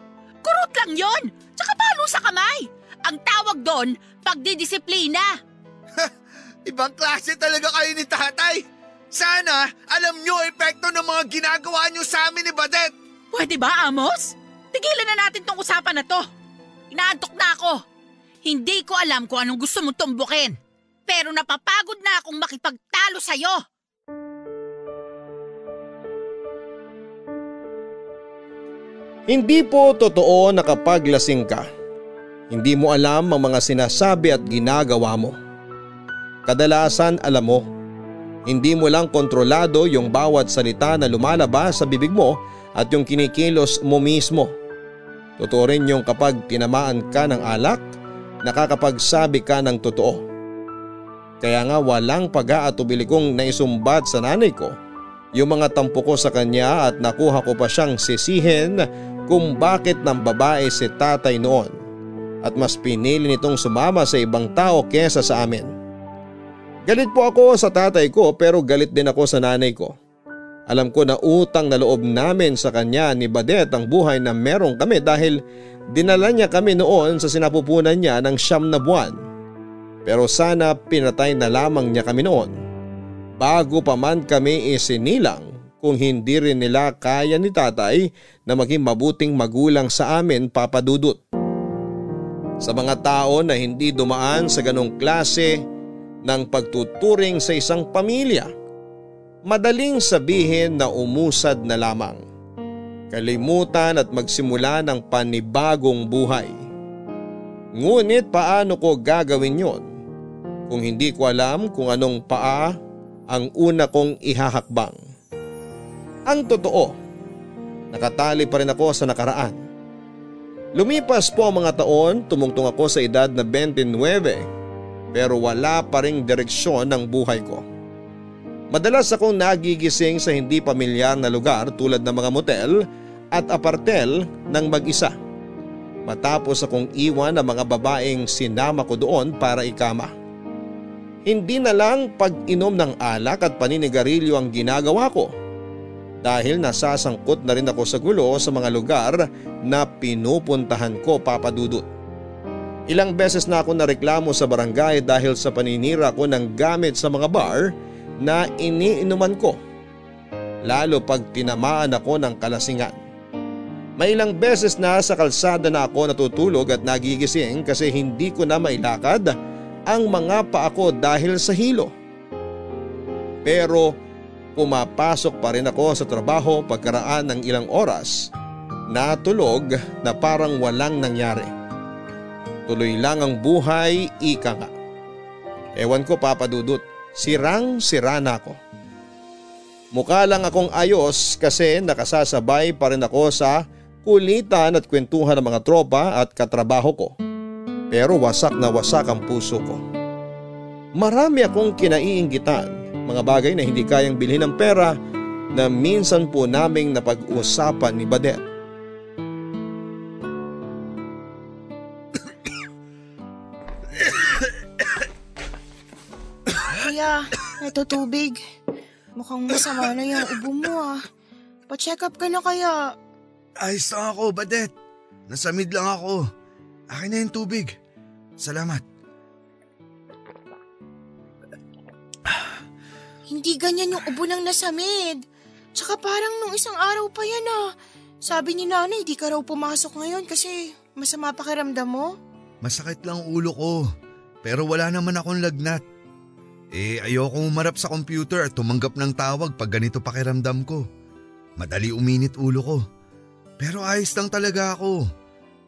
Kurot lang yon. Tsaka palo sa kamay. Ang tawag doon, pagdidisiplina. Ibang klase talaga kayo ni tatay. Sana alam nyo epekto ng mga ginagawa nyo sa amin ni Badet. Pwede ba, Amos? Tigilan na natin tong usapan na to. Inaantok na ako. Hindi ko alam kung anong gusto mong tumbukin. Pero napapagod na akong makipagtalo sa'yo. Hindi po totoo na kapag lasing ka, hindi mo alam ang mga sinasabi at ginagawa mo. Kadalasan alam mo, hindi mo lang kontrolado yung bawat salita na lumalabas sa bibig mo at yung kinikilos mo mismo. Totoo rin yung kapag tinamaan ka ng alak, nakakapagsabi ka ng totoo. Kaya nga walang pag-aatubili kong naisumbat sa nanay ko yung mga tampo ko sa kanya at nakuha ko pa siyang sisihin kung bakit ng babae si tatay noon at mas pinili nitong sumama sa ibang tao kesa sa amin. Galit po ako sa tatay ko pero galit din ako sa nanay ko. Alam ko na utang na loob namin sa kanya ni Badet ang buhay na meron kami dahil dinala niya kami noon sa sinapupunan niya ng siyam na buwan. Pero sana pinatay na lamang niya kami noon bago pa man kami isinilang kung hindi rin nila kaya ni tatay na maging mabuting magulang sa amin papadudot. Sa mga tao na hindi dumaan sa ganong klase ng pagtuturing sa isang pamilya, madaling sabihin na umusad na lamang. Kalimutan at magsimula ng panibagong buhay. Ngunit paano ko gagawin yon kung hindi ko alam kung anong paa ang una kong ihahakbang? Ang totoo, nakatali pa rin ako sa nakaraan. Lumipas po ang mga taon, tumungtong ako sa edad na 29 pero wala pa ring direksyon ng buhay ko. Madalas akong nagigising sa hindi pamilyar na lugar tulad ng mga motel at apartel ng mag-isa. Matapos akong iwan ang mga babaeng sinama ko doon para ikama. Hindi na lang pag-inom ng alak at paninigarilyo ang ginagawa ko dahil nasasangkot na rin ako sa gulo sa mga lugar na pinupuntahan ko papadudot. Ilang beses na ako nareklamo sa barangay dahil sa paninira ko ng gamit sa mga bar na iniinuman ko. Lalo pag tinamaan ako ng kalasingan. May ilang beses na sa kalsada na ako natutulog at nagigising kasi hindi ko na mailakad ang mga paa ko dahil sa hilo. Pero Pumapasok pa rin ako sa trabaho pagkaraan ng ilang oras. Natulog na parang walang nangyari. Tuloy lang ang buhay, ika nga. Ewan ko papadudot, sirang sira na ako. Mukha lang akong ayos kasi nakasasabay pa rin ako sa kulitan at kwentuhan ng mga tropa at katrabaho ko. Pero wasak na wasak ang puso ko. Marami akong kinaiinggitan mga bagay na hindi kayang bilhin ng pera na minsan po naming napag-usapan ni Badet. Kuya, ito tubig. Mukhang masama na yung ubo mo ah. Pa-check up ka na kaya. Ayos lang ako, Badet. Nasamid lang ako. Akin na yung tubig. Salamat. Hindi ganyan yung ubo ng nasamid. Tsaka parang nung isang araw pa yan ah. Sabi ni nanay di ka raw pumasok ngayon kasi masama pakiramdam mo. Masakit lang ulo ko. Pero wala naman akong lagnat. Eh ayoko umarap sa computer at tumanggap ng tawag pag ganito pakiramdam ko. Madali uminit ulo ko. Pero ayos lang talaga ako.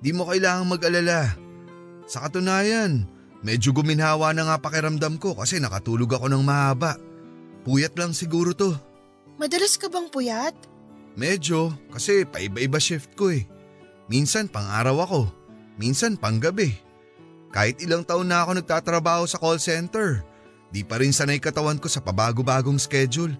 Di mo kailangang mag-alala. Sa katunayan, medyo guminhawa na nga pakiramdam ko kasi nakatulog ako ng mahaba. Puyat lang siguro to. Madalas ka bang puyat? Medyo, kasi paiba-iba shift ko eh. Minsan pang araw ako, minsan pang gabi. Kahit ilang taon na ako nagtatrabaho sa call center, di pa rin sanay katawan ko sa pabago-bagong schedule.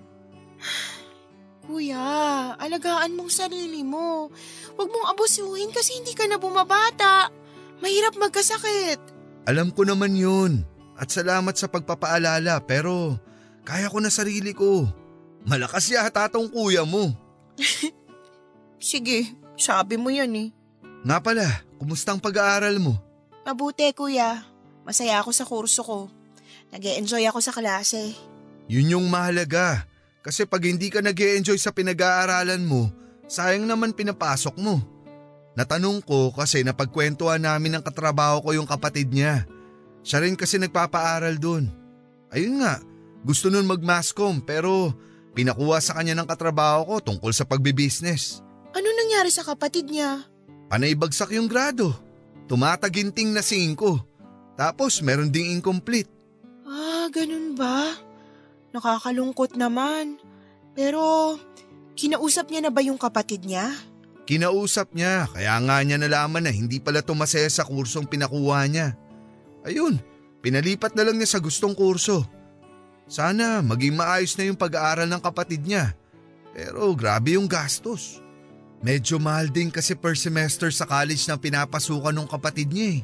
Kuya, alagaan mong sarili mo. Huwag mong abusuhin kasi hindi ka na bumabata. Mahirap magkasakit. Alam ko naman yun. At salamat sa pagpapaalala pero kaya ko na sarili ko. Malakas yata tong kuya mo. Sige, sabi mo yan eh. Nga pala, kumusta ang pag-aaral mo? Mabuti kuya. Masaya ako sa kurso ko. nag enjoy ako sa klase. Yun yung mahalaga. Kasi pag hindi ka nag enjoy sa pinag-aaralan mo, sayang naman pinapasok mo. Natanong ko kasi napagkwentuhan namin ng katrabaho ko yung kapatid niya. Siya rin kasi nagpapaaral dun. Ayun nga, gusto nun mag-mascom pero pinakuha sa kanya ng katrabaho ko tungkol sa pagbibusiness. Ano nangyari sa kapatid niya? Panay bagsak yung grado. Tumataginting na 5. Tapos meron ding incomplete. Ah, ganun ba? Nakakalungkot naman. Pero, kinausap niya na ba yung kapatid niya? Kinausap niya kaya nga niya nalaman na hindi pala tumasaya sa kursong pinakuha niya. Ayun, pinalipat na lang niya sa gustong kurso. Sana maging maayos na yung pag-aaral ng kapatid niya. Pero grabe yung gastos. Medyo mahal din kasi per semester sa college na pinapasukan ng kapatid niya eh.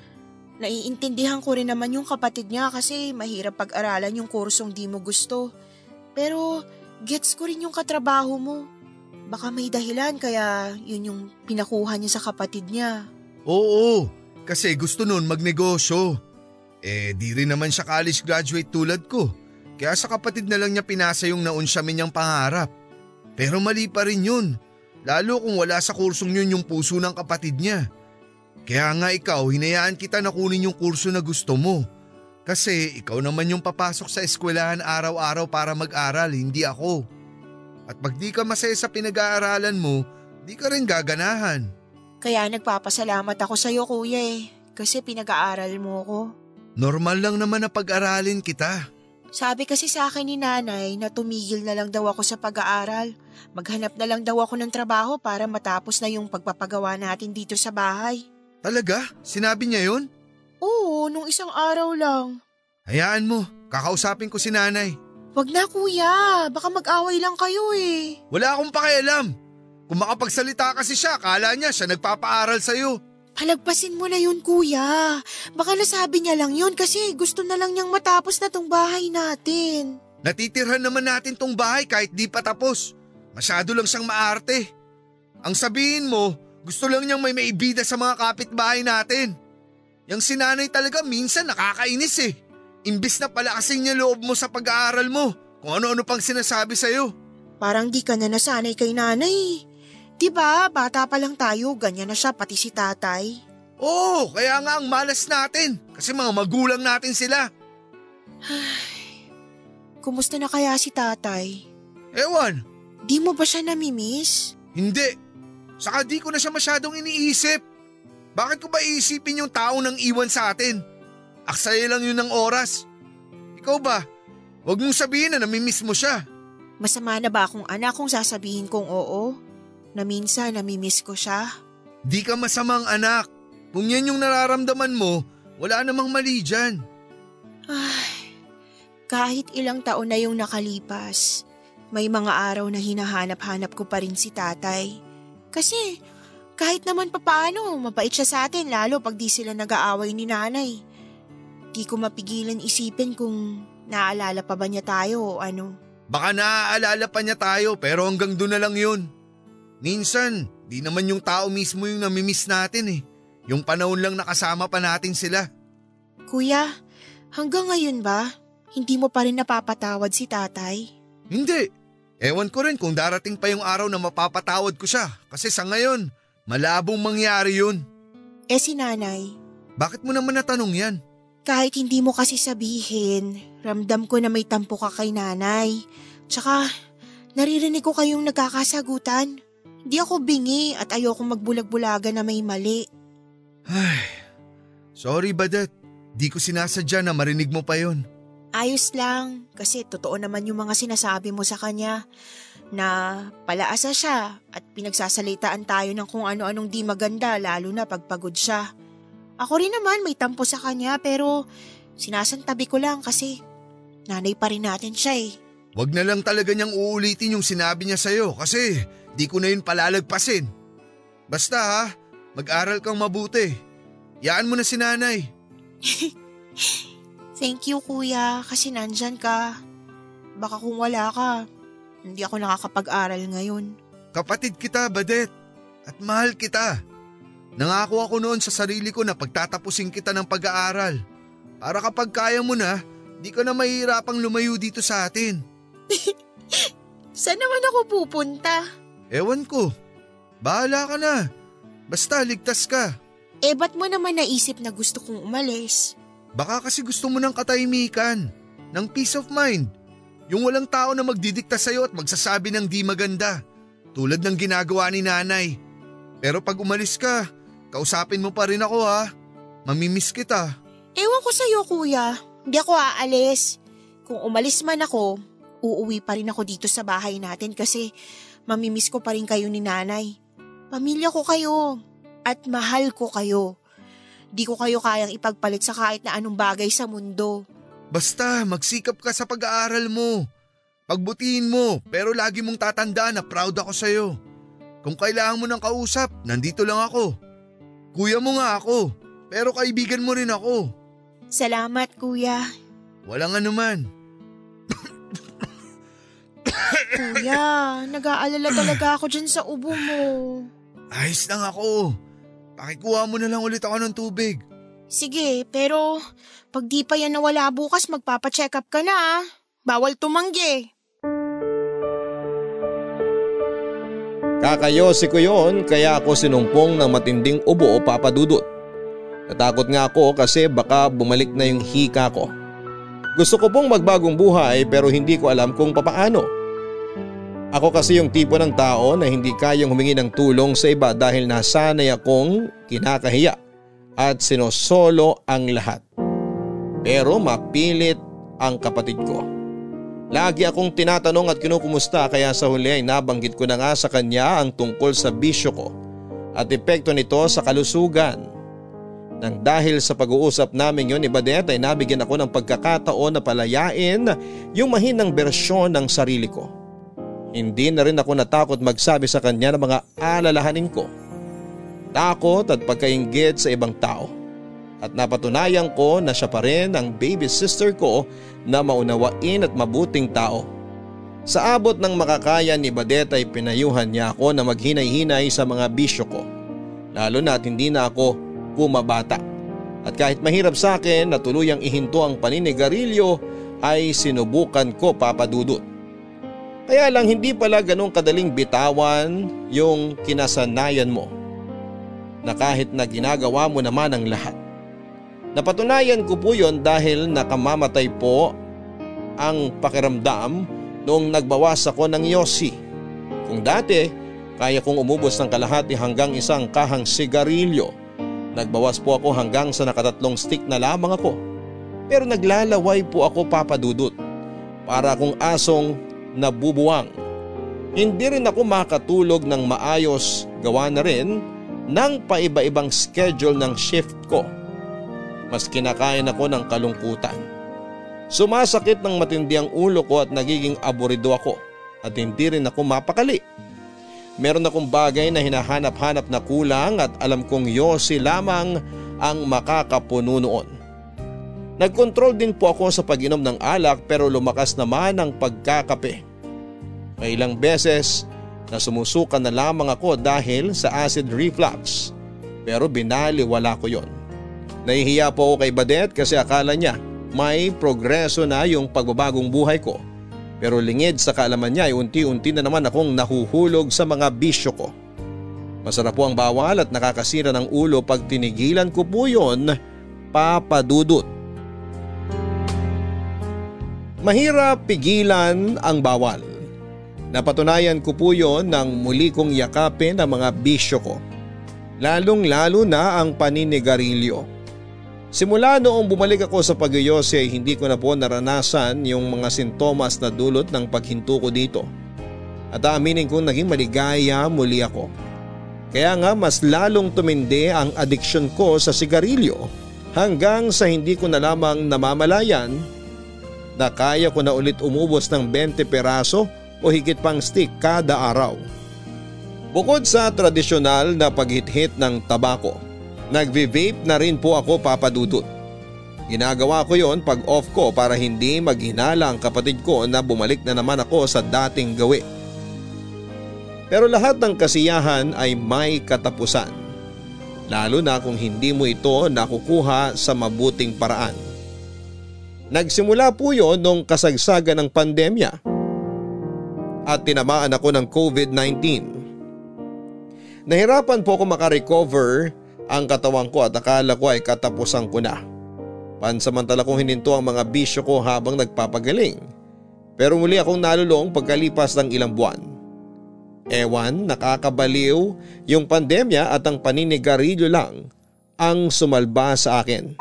Naiintindihan ko rin naman yung kapatid niya kasi mahirap pag-aralan yung kursong di mo gusto. Pero gets ko rin yung katrabaho mo. Baka may dahilan kaya yun yung pinakuha niya sa kapatid niya. Oo, kasi gusto nun magnegosyo. Eh di rin naman siya college graduate tulad ko. Kaya sa kapatid na lang niya pinasa yung naunsyamin niyang pangarap. Pero mali pa rin yun. Lalo kung wala sa kursong yun yung puso ng kapatid niya. Kaya nga ikaw, hinayaan kita na kunin yung kurso na gusto mo. Kasi ikaw naman yung papasok sa eskwelahan araw-araw para mag-aral, hindi ako. At pag di ka masaya sa pinag-aaralan mo, di ka rin gaganahan. Kaya nagpapasalamat ako sa'yo kuya eh. Kasi pinag-aaral mo ko. Normal lang naman na pag-aralin kita. Sabi kasi sa akin ni nanay na tumigil na lang daw ako sa pag-aaral. Maghanap na lang daw ako ng trabaho para matapos na yung pagpapagawa natin dito sa bahay. Talaga? Sinabi niya yun? Oo, nung isang araw lang. Hayaan mo, kakausapin ko si nanay. Wag na kuya, baka mag-away lang kayo eh. Wala akong pakialam. Kung makapagsalita kasi siya, kala niya siya nagpapaaral sa'yo. Palagpasin mo na yun kuya. Baka nasabi niya lang yun kasi gusto na lang niyang matapos na tong bahay natin. Natitirhan naman natin tong bahay kahit di pa tapos. Masyado lang siyang maarte. Ang sabihin mo, gusto lang niyang may maibida sa mga kapitbahay natin. Yang sinanay talaga minsan nakakainis eh. Imbis na palakasin niya loob mo sa pag-aaral mo, kung ano-ano pang sinasabi sa'yo. Parang di ka na nasanay kay nanay. Diba, bata pa lang tayo, ganyan na siya pati si tatay. Oo, kaya nga ang malas natin. Kasi mga magulang natin sila. Kumusta na kaya si tatay? Ewan, Di mo ba siya namimiss? hindi. Saka di ko na siya masyadong iniisip. Bakit ko ba iisipin yung tao nang iwan sa atin? Aksaya lang yun ng oras. Ikaw ba? Huwag mong sabihin na namimiss mo siya. Masama na ba akong anak kung sasabihin kong oo? Na minsan namimiss ko siya? Di ka masamang anak. Kung yan yung nararamdaman mo, wala namang mali dyan. Ay, kahit ilang taon na yung nakalipas, may mga araw na hinahanap-hanap ko pa rin si tatay. Kasi kahit naman papaano, mabait siya sa atin lalo pag di sila nag-aaway ni nanay. Di ko mapigilan isipin kung naaalala pa ba niya tayo o ano. Baka naaalala pa niya tayo pero hanggang doon na lang yun. Minsan, di naman yung tao mismo yung namimiss natin eh. Yung panahon lang nakasama pa natin sila. Kuya, hanggang ngayon ba, hindi mo pa rin napapatawad si tatay? Hindi. Ewan ko rin kung darating pa yung araw na mapapatawad ko siya. Kasi sa ngayon, malabong mangyari yun. Eh si nanay, Bakit mo naman natanong yan? kahit hindi mo kasi sabihin, ramdam ko na may tampo ka kay nanay. Tsaka, naririnig ko kayong nagkakasagutan. Hindi ako bingi at ayoko magbulag-bulaga na may mali. Ay, sorry Badet. Di ko sinasadya na marinig mo pa yon. Ayos lang, kasi totoo naman yung mga sinasabi mo sa kanya na palaasa siya at pinagsasalitaan tayo ng kung ano-anong di maganda lalo na pagpagod siya. Ako rin naman may tampo sa kanya pero sinasantabi ko lang kasi nanay pa rin natin siya eh. Wag na lang talaga niyang uulitin yung sinabi niya sa'yo kasi di ko na yun palalagpasin. Basta ha, mag-aral kang mabuti. Yaan mo na si nanay. Thank you kuya kasi nandyan ka. Baka kung wala ka, hindi ako nakakapag-aral ngayon. Kapatid kita, Badet. At mahal kita. Nangako ako noon sa sarili ko na pagtatapusin kita ng pag-aaral. Para kapag kaya mo na, di ka na mahihirapang lumayo dito sa atin. Saan naman ako pupunta? Ewan ko. Bahala ka na. Basta ligtas ka. Eh ba't mo naman naisip na gusto kong umalis? Baka kasi gusto mo ng katahimikan, ng peace of mind. Yung walang tao na magdidikta sa'yo at magsasabi ng di maganda. Tulad ng ginagawa ni nanay. Pero pag umalis ka, kausapin mo pa rin ako ha. Mamimiss kita. Ewan ko sa'yo kuya. Hindi ako aalis. Kung umalis man ako, uuwi pa rin ako dito sa bahay natin kasi mamimiss ko pa rin kayo ni nanay. Pamilya ko kayo. At mahal ko kayo. Di ko kayo kayang ipagpalit sa kahit na anong bagay sa mundo. Basta magsikap ka sa pag-aaral mo. Pagbutihin mo pero lagi mong tatandaan na proud ako sa'yo. Kung kailangan mo ng kausap, nandito lang ako. Kuya mo nga ako, pero kaibigan mo rin ako. Salamat kuya. Walang anuman. Kuya, nag-aalala talaga ako dyan sa ubo mo. Ayos lang ako. Pakikuha mo na lang ulit ako ng tubig. Sige, pero pag di pa yan nawala bukas, magpapacheck up ka na ah. Bawal tumanggi. Kakayosi ko yon kaya ako sinumpong ng matinding ubo o papadudot. Natakot nga ako kasi baka bumalik na yung hika ko. Gusto ko pong magbagong buhay pero hindi ko alam kung papaano. Ako kasi yung tipo ng tao na hindi kayang humingi ng tulong sa iba dahil nasanay akong kinakahiya at sinosolo ang lahat. Pero mapilit ang kapatid ko. Lagi akong tinatanong at kinukumusta kaya sa huli ay nabanggit ko na nga sa kanya ang tungkol sa bisyo ko at epekto nito sa kalusugan. Nang dahil sa pag-uusap namin yon ni Badet ay nabigyan ako ng pagkakataon na palayain yung mahinang bersyon ng sarili ko. Hindi na rin ako natakot magsabi sa kanya ng mga alalahanin ko. Takot at pagkaingit sa ibang tao. At napatunayan ko na siya pa rin ang baby sister ko na maunawain at mabuting tao. Sa abot ng makakaya ni Badet ay pinayuhan niya ako na maghinay-hinay sa mga bisyo ko. Lalo na at hindi na ako pumabata. At kahit mahirap sa akin na tuluyang ihinto ang paninigarilyo ay sinubukan ko papadudot. Kaya lang hindi pala ganong kadaling bitawan yung kinasanayan mo na kahit na ginagawa mo naman ang lahat. Napatunayan ko po yon dahil nakamamatay po ang pakiramdam noong nagbawas ako ng yosi. Kung dati, kaya kong umubos ng kalahati hanggang isang kahang sigarilyo. Nagbawas po ako hanggang sa nakatatlong stick na lamang ako. Pero naglalaway po ako papadudot. Para akong asong nabubuwang. Hindi rin ako makatulog ng maayos gawa na rin ng paiba-ibang schedule ng shift ko mas kinakain ako ng kalungkutan. Sumasakit ng matindi ang ulo ko at nagiging aburido ako at hindi rin ako mapakali. Meron akong bagay na hinahanap-hanap na kulang at alam kong yosi lamang ang makakapuno noon. Nagkontrol din po ako sa pag-inom ng alak pero lumakas naman ang pagkakape. May ilang beses na sumusuka na lamang ako dahil sa acid reflux pero binaliwala ko yon. Nahihiya po ako kay Badet kasi akala niya may progreso na yung pagbabagong buhay ko. Pero lingid sa kaalaman niya ay unti-unti na naman akong nahuhulog sa mga bisyo ko. Masarap po ang bawal at nakakasira ng ulo pag tinigilan ko po yon papadudot. Mahirap pigilan ang bawal. Napatunayan ko po yon nang muli kong yakapin ang mga bisyo ko. Lalong lalo na ang paninigarilyo. Simula noong bumalik ako sa pagyayose ay hindi ko na po naranasan yung mga sintomas na dulot ng paghinto ko dito. At aaminin kong naging maligaya muli ako. Kaya nga mas lalong tumindi ang addiction ko sa sigarilyo hanggang sa hindi ko na lamang namamalayan na kaya ko na ulit umubos ng 20 peraso o higit pang stick kada araw. Bukod sa tradisyonal na paghithit ng tabako Nagvi-vape na rin po ako papadudot. Ginagawa ko yon pag off ko para hindi maghinala ang kapatid ko na bumalik na naman ako sa dating gawi. Pero lahat ng kasiyahan ay may katapusan. Lalo na kung hindi mo ito nakukuha sa mabuting paraan. Nagsimula po yon nung kasagsagan ng pandemya at tinamaan ako ng COVID-19. Nahirapan po ako makarecover ang katawan ko at akala ko ay katapusan ko na. Pansamantala kong hininto ang mga bisyo ko habang nagpapagaling. Pero muli akong nalulong pagkalipas ng ilang buwan. Ewan, nakakabaliw yung pandemya at ang paninigarilyo lang ang sumalba sa akin.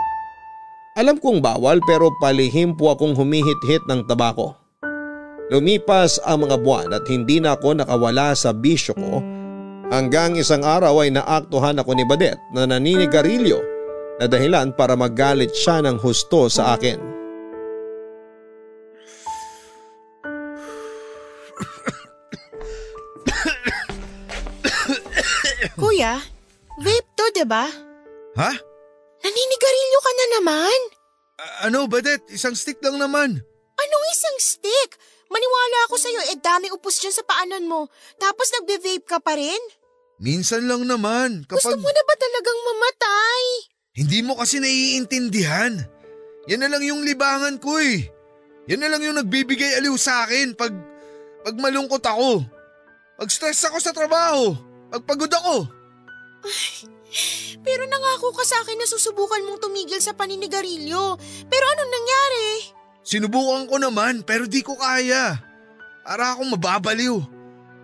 Alam kong bawal pero palihim po akong humihit-hit ng tabako. Lumipas ang mga buwan at hindi na ako nakawala sa bisyo ko hanggang isang araw ay naaktuhan ako ni Badet na naninigarilyo na dahilan para magalit siya ng husto sa akin. Kuya, vape to, di ba? Ha? Naninigarilyo ka na naman. A- ano, Badet? Isang stick lang naman. Anong isang stick? Maniwala ako sa'yo, eh dami upos dyan sa paanan mo. Tapos nagbe-vape ka pa rin? Minsan lang naman. Gusto Kapag mo na ba talagang mamatay? hindi mo kasi naiintindihan. Yan na lang yung libangan ko eh. Yan na lang yung nagbibigay aliw sa akin pag, pag malungkot ako. Pag stress ako sa trabaho. Pag pagod ako. Pero nangako ka sa akin na susubukan mong tumigil sa paninigarilyo. Pero anong nangyari? Sinubukan ko naman pero di ko kaya. Para akong mababaliw.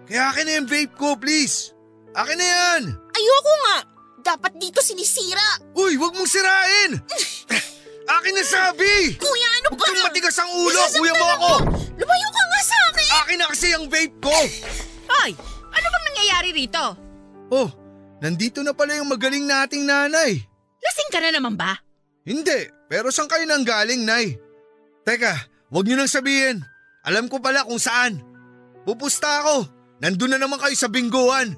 Kaya akin na yung vape ko, please. Akin na yan. Ayoko nga. Dapat dito sinisira. Uy, wag mong sirain. akin na sabi. Kuya, ano Huwag ba? kang matigas ang ulo, Isasaktan kuya mo ako. Lumayo ka nga sa akin. Akin na kasi ang vape ko. Hoy, ano bang nangyayari rito? Oh, nandito na pala yung magaling nating nanay. Lasing ka na naman ba? Hindi, pero saan kayo nang galing, Nay? Teka, wag niyo nang sabihin. Alam ko pala kung saan. Pupusta ako. Nandun na naman kayo sa bingguan.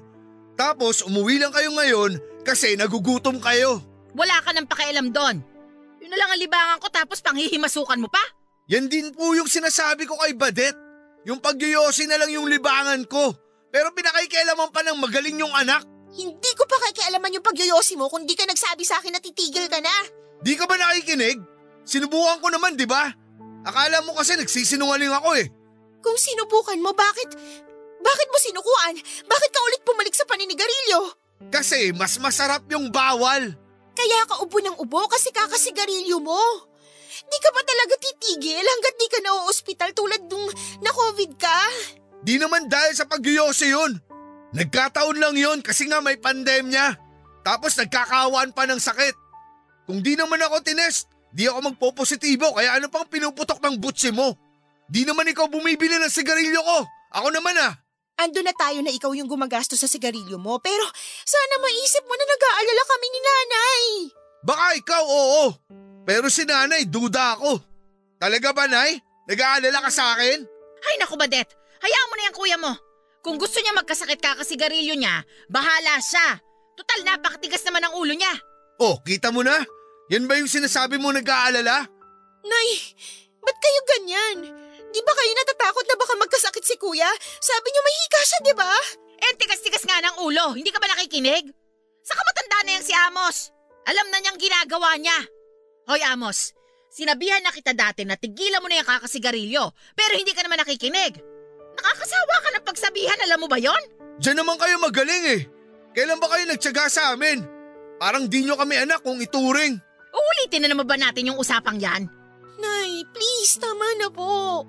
Tapos umuwi lang kayo ngayon kasi nagugutom kayo. Wala ka nang pakialam doon. Yun na lang ang libangan ko tapos panghihimasukan mo pa? Yan din po yung sinasabi ko kay Badet. Yung pagyoyosi na lang yung libangan ko. Pero pinakaikialaman pa ng magaling yung anak. Hindi ko pa kakialaman yung pagyoyosi mo kung di ka nagsabi sa akin na titigil ka na. Di ka ba nakikinig? Sinubukan ko naman, di ba? Akala mo kasi nagsisinungaling ako eh. Kung sinubukan mo, bakit... Bakit mo sinukuan? Bakit ka ulit bumalik sa paninigarilyo? Kasi mas masarap yung bawal. Kaya ka ubo ng ubo kasi kakasigarilyo mo. Di ka pa talaga titigil hanggat di ka na-hospital tulad nung na-COVID ka. Di naman dahil sa pagyuyose yun. Nagkataon lang yun kasi nga may pandemya. Tapos nagkakawaan pa ng sakit. Kung di naman ako tinest, di ako magpo-positibo kaya ano pang pinuputok ng butsi mo? Di naman ikaw bumibili ng sigarilyo ko. Ako naman ah. Ando na tayo na ikaw yung gumagastos sa sigarilyo mo pero sana maisip mo na nag-aalala kami ni nanay. Baka ikaw oo. Pero si nanay, duda ako. Talaga ba, nay? Nag-aalala ka sa akin? Ay naku Badet, hayaan mo na yung kuya mo. Kung gusto niya magkasakit kakasigarilyo niya, bahala siya. Total napakatigas naman ang ulo niya. Oh, kita mo na? Yan ba yung sinasabi mo nag-aalala? Nay, ba't kayo ganyan? Di ba kayo natatakot na baka magkasakit si kuya? Sabi niyo may hika siya, di ba? Eh, tigas-tigas nga ng ulo. Hindi ka ba nakikinig? Saka matanda na yung si Amos. Alam na niyang ginagawa niya. Hoy Amos, sinabihan na kita dati na tigilan mo na yung kakasigarilyo, pero hindi ka naman nakikinig. Nakakasawa ka ng pagsabihan, alam mo ba yon? Diyan naman kayo magaling eh. Kailan ba kayo nagtsaga sa amin? Parang di nyo kami anak kung ituring. Uulitin na naman ba natin yung usapang yan? Nay, please, tama na po.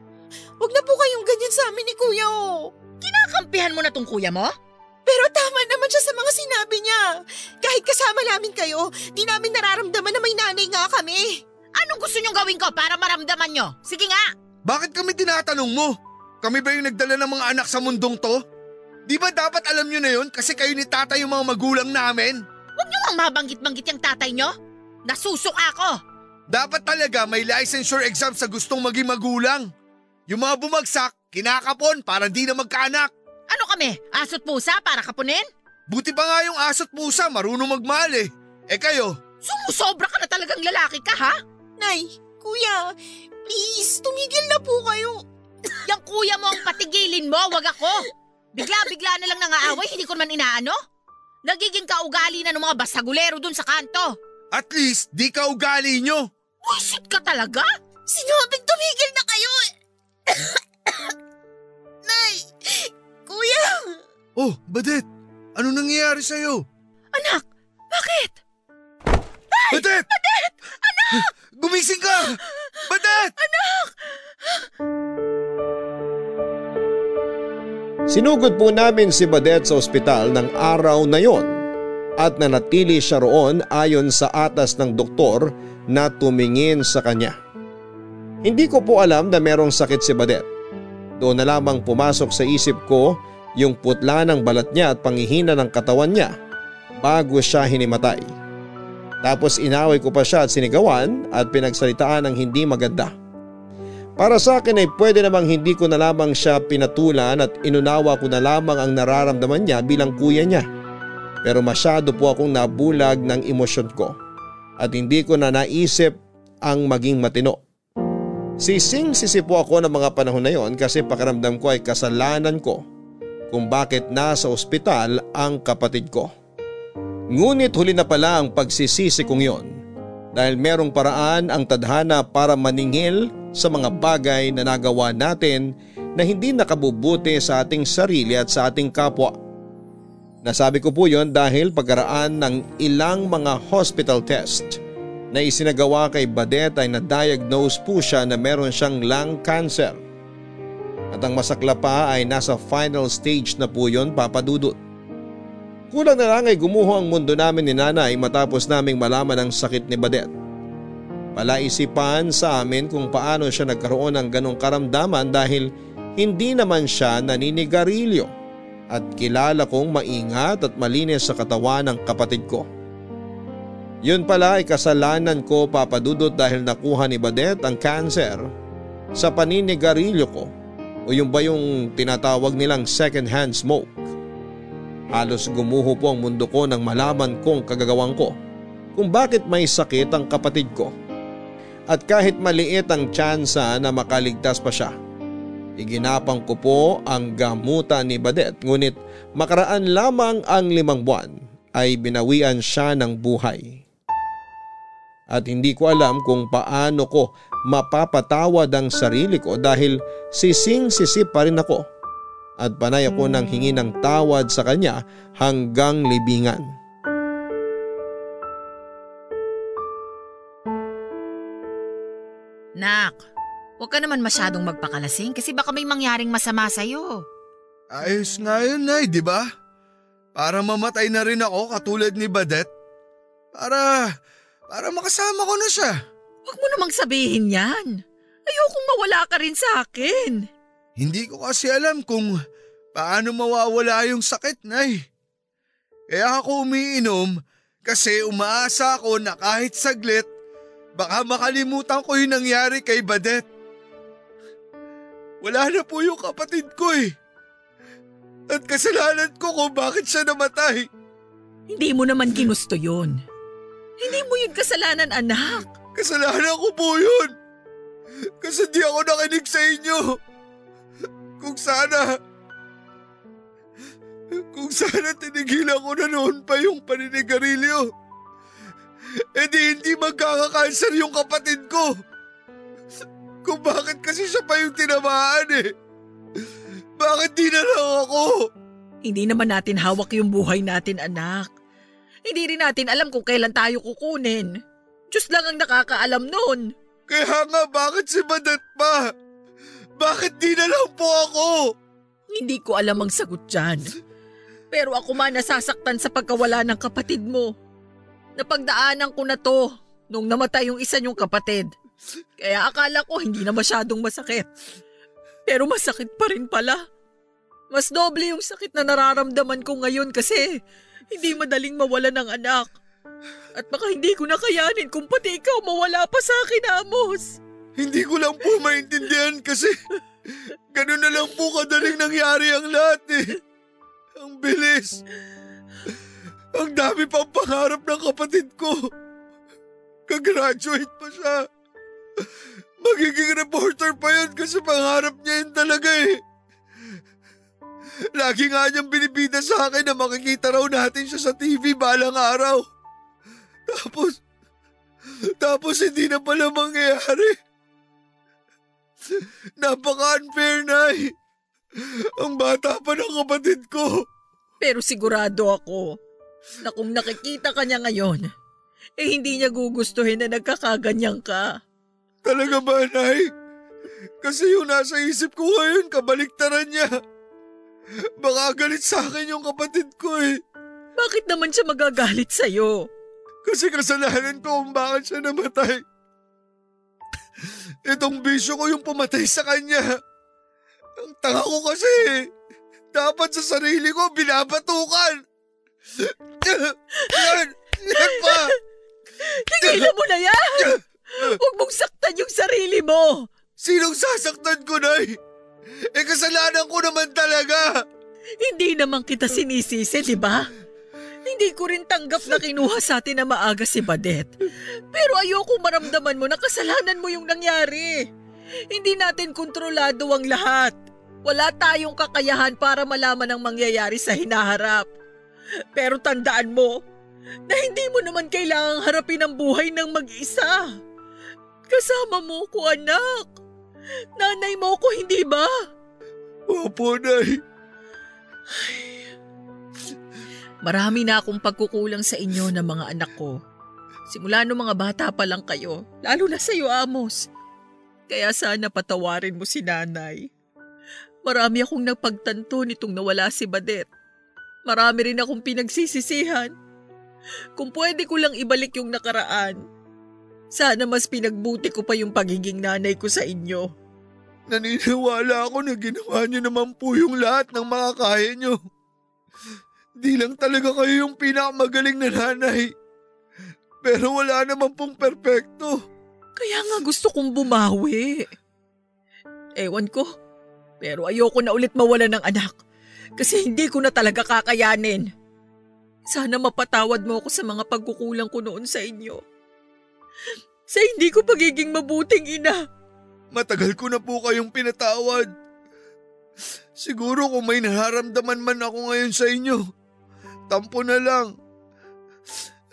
Huwag na po kayong ganyan sa amin ni kuya, oh. Kinakampihan mo na tong kuya mo? Pero tama naman siya sa mga sinabi niya. Kahit kasama namin kayo, di namin nararamdaman na may nanay nga kami. Anong gusto niyong gawin ko para maramdaman nyo? Sige nga! Bakit kami tinatanong mo? Kami ba yung nagdala ng mga anak sa mundong to? Di ba dapat alam nyo na yun kasi kayo ni tatay yung mga magulang namin? Huwag niyo nga mabanggit-banggit yung tatay nyo. Nasusok ako. Dapat talaga may licensure exam sa gustong maging magulang. Yung mga bumagsak, kinakapon para di na magkaanak. Ano kami? Asot pusa para kapunin? Buti pa nga yung asot pusa marunong magmahal eh. Eh kayo, Sumusobra ka na talagang lalaki ka, ha? Nay, kuya, please, tumigil na po kayo. Yung kuya mo ang patigilin mo, wag ako. Bigla-bigla na lang nangaaway, hindi ko naman inaano. Nagiging kaugali na ng mga basagulero dun sa kanto. At least di ka ugali nyo. Wisit ka talaga? Sinabing tumigil na kayo. Nay, kuya. Oh, Badet, Ano nangyayari sa'yo? Anak, bakit? Badet! Badet! Anak! Gumising ka! Badet! Anak! Sinugod po namin si Badet sa ospital ng araw na yon at nanatili siya roon ayon sa atas ng doktor na tumingin sa kanya. Hindi ko po alam na merong sakit si Badet. Doon na lamang pumasok sa isip ko yung putla ng balat niya at pangihina ng katawan niya bago siya hinimatay. Tapos inaway ko pa siya at sinigawan at pinagsalitaan ng hindi maganda. Para sa akin ay pwede namang hindi ko na lamang siya pinatulan at inunawa ko na lamang ang nararamdaman niya bilang kuya niya. Pero masyado po akong nabulag ng emosyon ko at hindi ko na naisip ang maging matino. Sising-sisi po ako ng mga panahon na yon kasi pakiramdam ko ay kasalanan ko kung bakit nasa ospital ang kapatid ko. Ngunit huli na pala ang pagsisisi kong yon dahil merong paraan ang tadhana para maningil sa mga bagay na nagawa natin na hindi nakabubuti sa ating sarili at sa ating kapwa. Nasabi ko po yon dahil pagkaraan ng ilang mga hospital test na isinagawa kay Badet ay na-diagnose po siya na meron siyang lung cancer. At ang masakla pa ay nasa final stage na po yon papadudot. Kulang na lang ay gumuho ang mundo namin ni nanay matapos naming malaman ang sakit ni Badet. Palaisipan sa amin kung paano siya nagkaroon ng ganong karamdaman dahil hindi naman siya naninigarilyo at kilala kong maingat at malinis sa katawan ng kapatid ko. Yun pala ay kasalanan ko papadudot dahil nakuha ni Badet ang cancer sa paninigarilyo ko o yung ba yung tinatawag nilang second hand smoke. Halos gumuho po ang mundo ko nang malaman kong kagagawang ko kung bakit may sakit ang kapatid ko. At kahit maliit ang tsansa na makaligtas pa siya, iginapang ko po ang gamutan ni Badet ngunit makaraan lamang ang limang buwan ay binawian siya ng buhay at hindi ko alam kung paano ko mapapatawad ang sarili ko dahil sising-sisi pa rin ako at panay ako nang hingi ng tawad sa kanya hanggang libingan. Nak, huwag ka naman masyadong magpakalasing kasi baka may mangyaring masama sa'yo. Ayos nga yun, Nay, di ba? Para mamatay na rin ako katulad ni Badet. Para para makasama ko na siya. Huwag mo namang sabihin yan. Ayokong mawala ka rin sa akin. Hindi ko kasi alam kung paano mawawala yung sakit, Nay. Kaya ako umiinom kasi umaasa ako na kahit saglit baka makalimutan ko yung nangyari kay Badet. Wala na po yung kapatid ko eh. At kasalanan ko kung bakit siya namatay. Hindi mo naman ginusto yun. Hindi mo yun kasalanan, anak. Kasalanan ko po yun. Kasi di ako nakinig sa inyo. Kung sana... Kung sana tinigilan ko na noon pa yung paninigarilyo. E di hindi magkakakanser yung kapatid ko. Kung bakit kasi siya pa yung tinamaan eh. Bakit di na lang ako? Hindi naman natin hawak yung buhay natin, anak. Hindi rin natin alam kung kailan tayo kukunin. Diyos lang ang nakakaalam noon. Kaya nga bakit si Badat pa? Bakit di na lang po ako? Hindi ko alam ang sagot dyan. Pero ako man nasasaktan sa pagkawala ng kapatid mo. Napagdaanan ko na to nung namatay yung isa niyong kapatid. Kaya akala ko hindi na masyadong masakit. Pero masakit pa rin pala. Mas doble yung sakit na nararamdaman ko ngayon kasi hindi madaling mawala ng anak. At baka hindi ko nakayanin kung pati ikaw mawala pa sa akin, Amos. Hindi ko lang po maintindihan kasi ganun na lang po kadaling nangyari ang lahat eh. Ang bilis. Ang dami pang pangarap ng kapatid ko. Kagraduate pa siya. Magiging reporter pa yun kasi pangarap niya yun talaga eh. Lagi nga niyang binibida sa akin na makikita raw natin siya sa TV balang araw. Tapos, tapos hindi na pala mangyayari. Napaka-unfair na eh. Ang bata pa ng kapatid ko. Pero sigurado ako na kung nakikita ka niya ngayon, eh hindi niya gugustuhin na nagkakaganyan ka. Talaga ba, Nay? Kasi yung nasa isip ko ngayon, kabaliktaran niya. Baka galit sa akin yung kapatid ko eh. Bakit naman siya magagalit sa'yo? Kasi kasalanan ko kung bakit siya namatay. Itong bisyo ko yung pumatay sa kanya. Ang tanga ko kasi. Dapat sa sarili ko binabatukan. Yan! Yan pa! Tigilan mo na yan! Huwag mong saktan yung sarili mo! Sinong sasaktan ko, Nay? Eh kasalanan ko naman talaga. Hindi naman kita sinisisi, di ba? Hindi ko rin tanggap na kinuha sa atin na maaga si Badet. Pero ayoko maramdaman mo na kasalanan mo yung nangyari. Hindi natin kontrolado ang lahat. Wala tayong kakayahan para malaman ang mangyayari sa hinaharap. Pero tandaan mo na hindi mo naman kailangang harapin ang buhay ng mag-isa. Kasama mo ko anak. Nanay mo ko hindi ba? Opo, Nay. Marami na akong pagkukulang sa inyo ng mga anak ko. Simula no mga bata pa lang kayo, lalo na sa iyo, Amos. Kaya sana patawarin mo si nanay. Marami akong napagtanto nitong nawala si Badet. Marami rin akong pinagsisisihan. Kung pwede ko lang ibalik yung nakaraan, sana mas pinagbuti ko pa yung pagiging nanay ko sa inyo. Naniniwala ako na ginawa niyo naman po yung lahat ng mga kaya niyo. Di lang talaga kayo yung pinakamagaling na nanay. Pero wala naman pong perpekto. Kaya nga gusto kong bumawi. Ewan ko, pero ayoko na ulit mawala ng anak kasi hindi ko na talaga kakayanin. Sana mapatawad mo ako sa mga pagkukulang ko noon sa inyo. Sa hindi ko pagiging mabuting ina. Matagal ko na po kayong pinatawad. Siguro kung may nararamdaman man ako ngayon sa inyo, tampo na lang.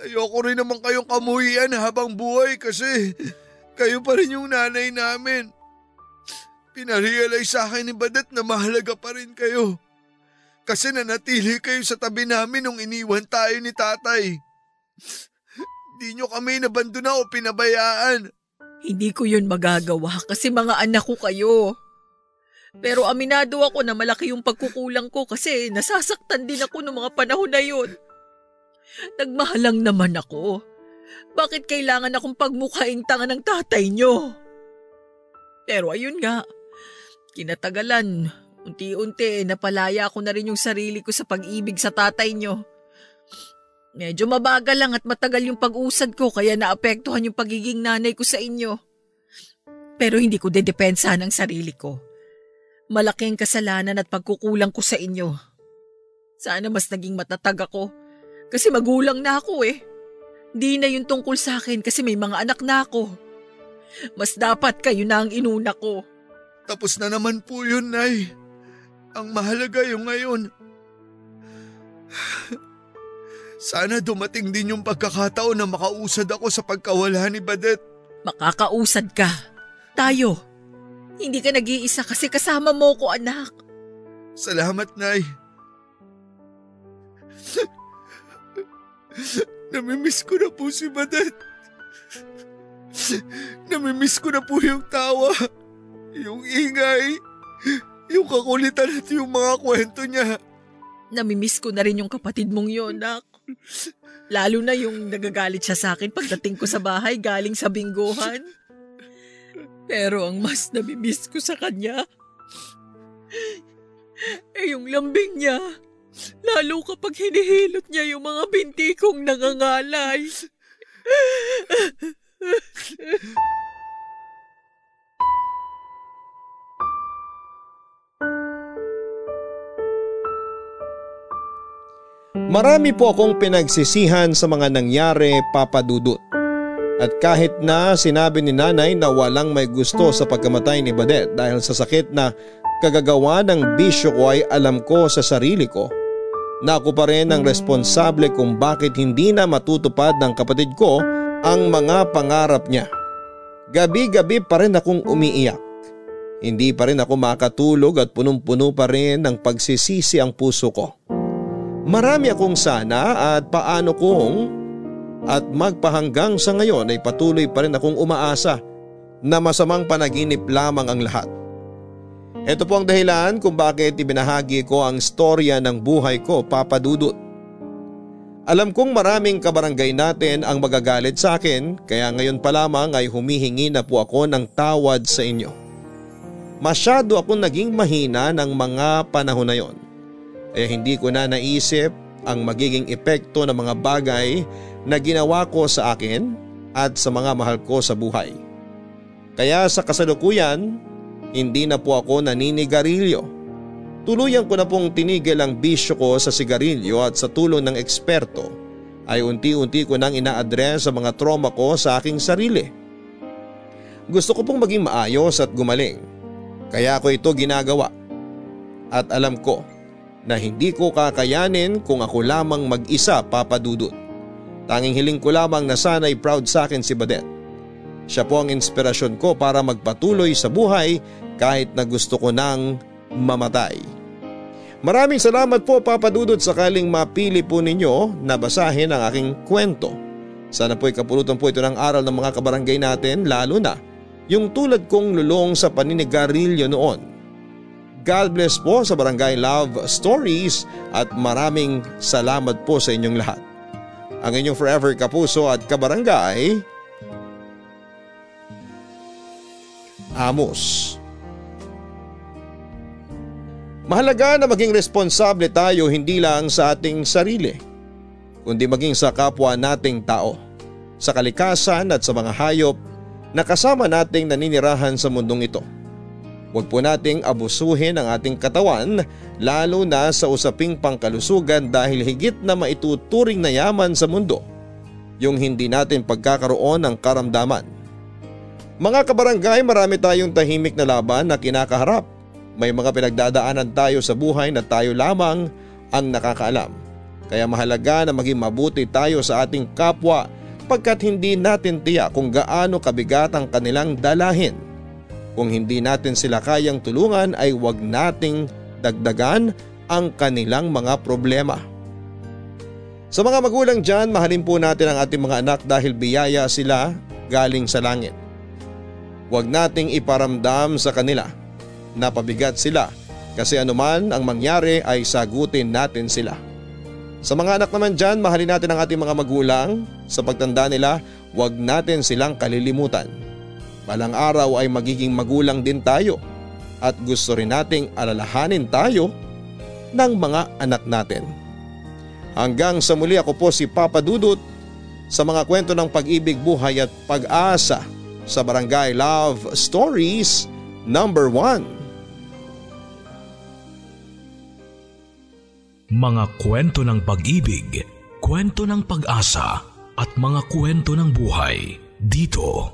Ayoko rin naman kayong kamuhian habang buhay kasi kayo pa rin yung nanay namin. Pinarealize sa akin ni Badat na mahalaga pa rin kayo. Kasi nanatili kayo sa tabi namin nung iniwan tayo ni tatay. Di nyo kami nabanduna o pinabayaan. Hindi ko yun magagawa kasi mga anak ko kayo. Pero aminado ako na malaki yung pagkukulang ko kasi nasasaktan din ako noong mga panahon na yun. Nagmahalang naman ako. Bakit kailangan akong pagmukhaing tanga ng tatay nyo? Pero ayun nga, kinatagalan, unti-unti napalaya ko na rin yung sarili ko sa pag-ibig sa tatay nyo. Medyo mabagal lang at matagal yung pag-usad ko kaya naapektuhan yung pagiging nanay ko sa inyo. Pero hindi ko dedepensahan ang sarili ko. Malaking kasalanan at pagkukulang ko sa inyo. Sana mas naging matatag ako. Kasi magulang na ako eh. Di na yung tungkol sa akin kasi may mga anak na ako. Mas dapat kayo na ang inuna ko. Tapos na naman po yun, Nay. Ang mahalaga yung ngayon. Sana dumating din yung pagkakataon na makausad ako sa pagkawala ni Badet. Makakausad ka. Tayo. Hindi ka nag-iisa kasi kasama mo ko anak. Salamat, Nay. Namimiss ko na po si Badet. Namimiss ko na po yung tawa, yung ingay, yung kakulitan at yung mga kwento niya. Namimiss ko na rin yung kapatid mong yun, nak. Lalo na yung nagagalit siya sa akin pagdating ko sa bahay galing sa bingguhan. Pero ang mas namimiss ko sa kanya, ay yung lambing niya. Lalo kapag hinihilot niya yung mga binti kong nangangalay. Marami po akong pinagsisihan sa mga nangyari papadudot. At kahit na sinabi ni nanay na walang may gusto sa pagkamatay ni Badet dahil sa sakit na kagagawa ng bisyo ko ay alam ko sa sarili ko na ako pa rin ang responsable kung bakit hindi na matutupad ng kapatid ko ang mga pangarap niya. Gabi-gabi pa rin akong umiiyak. Hindi pa rin ako makatulog at punong-puno pa rin ng pagsisisi ang puso ko. Marami akong sana at paano kung at magpahanggang sa ngayon ay patuloy pa rin akong umaasa na masamang panaginip lamang ang lahat. Ito po ang dahilan kung bakit ibinahagi ko ang storya ng buhay ko papadudot. Alam kong maraming kabarangay natin ang magagalit sa akin kaya ngayon pa lamang ay humihingi na po ako ng tawad sa inyo. Masyado akong naging mahina ng mga panahon na yon. Kaya hindi ko na naisip ang magiging epekto ng mga bagay na ginawa ko sa akin at sa mga mahal ko sa buhay. Kaya sa kasalukuyan, hindi na po ako naninigarilyo. Tuluyan ko na pong tinigil ang bisyo ko sa sigarilyo at sa tulong ng eksperto ay unti-unti ko nang ina-address sa mga trauma ko sa aking sarili. Gusto ko pong maging maayos at gumaling. Kaya ako ito ginagawa. At alam ko na hindi ko kakayanin kung ako lamang mag-isa papadudot. Tanging hiling ko lamang na sana'y proud sa akin si Badet. Siya po ang inspirasyon ko para magpatuloy sa buhay kahit na gusto ko nang mamatay. Maraming salamat po papadudot sakaling mapili po ninyo na basahin ang aking kwento. Sana po'y kapulutan po ito ng aral ng mga kabarangay natin lalo na yung tulad kong lulong sa paninigarilyo noon. God bless po sa Barangay Love Stories at maraming salamat po sa inyong lahat. Ang inyong forever kapuso at kabarangay, Amos. Mahalaga na maging responsable tayo hindi lang sa ating sarili, kundi maging sa kapwa nating tao, sa kalikasan at sa mga hayop na kasama nating naninirahan sa mundong ito. Huwag po nating abusuhin ang ating katawan lalo na sa usaping pangkalusugan dahil higit na maituturing na yaman sa mundo yung hindi natin pagkakaroon ng karamdaman. Mga kabarangay marami tayong tahimik na laban na kinakaharap. May mga pinagdadaanan tayo sa buhay na tayo lamang ang nakakaalam. Kaya mahalaga na maging mabuti tayo sa ating kapwa pagkat hindi natin tiyak kung gaano kabigat ang kanilang dalahin kung hindi natin sila kayang tulungan ay huwag nating dagdagan ang kanilang mga problema. Sa mga magulang dyan, mahalin po natin ang ating mga anak dahil biyaya sila galing sa langit. Huwag nating iparamdam sa kanila na pabigat sila kasi anuman ang mangyari ay sagutin natin sila. Sa mga anak naman dyan, mahalin natin ang ating mga magulang. Sa pagtanda nila, huwag natin silang kalilimutan. Balang araw ay magiging magulang din tayo at gusto rin nating alalahanin tayo ng mga anak natin. Hanggang sa muli ako po si Papa Dudut sa mga kwento ng pag-ibig, buhay at pag-asa sa Barangay Love Stories number 1. Mga kwento ng pag-ibig, kwento ng pag-asa at mga kwento ng buhay dito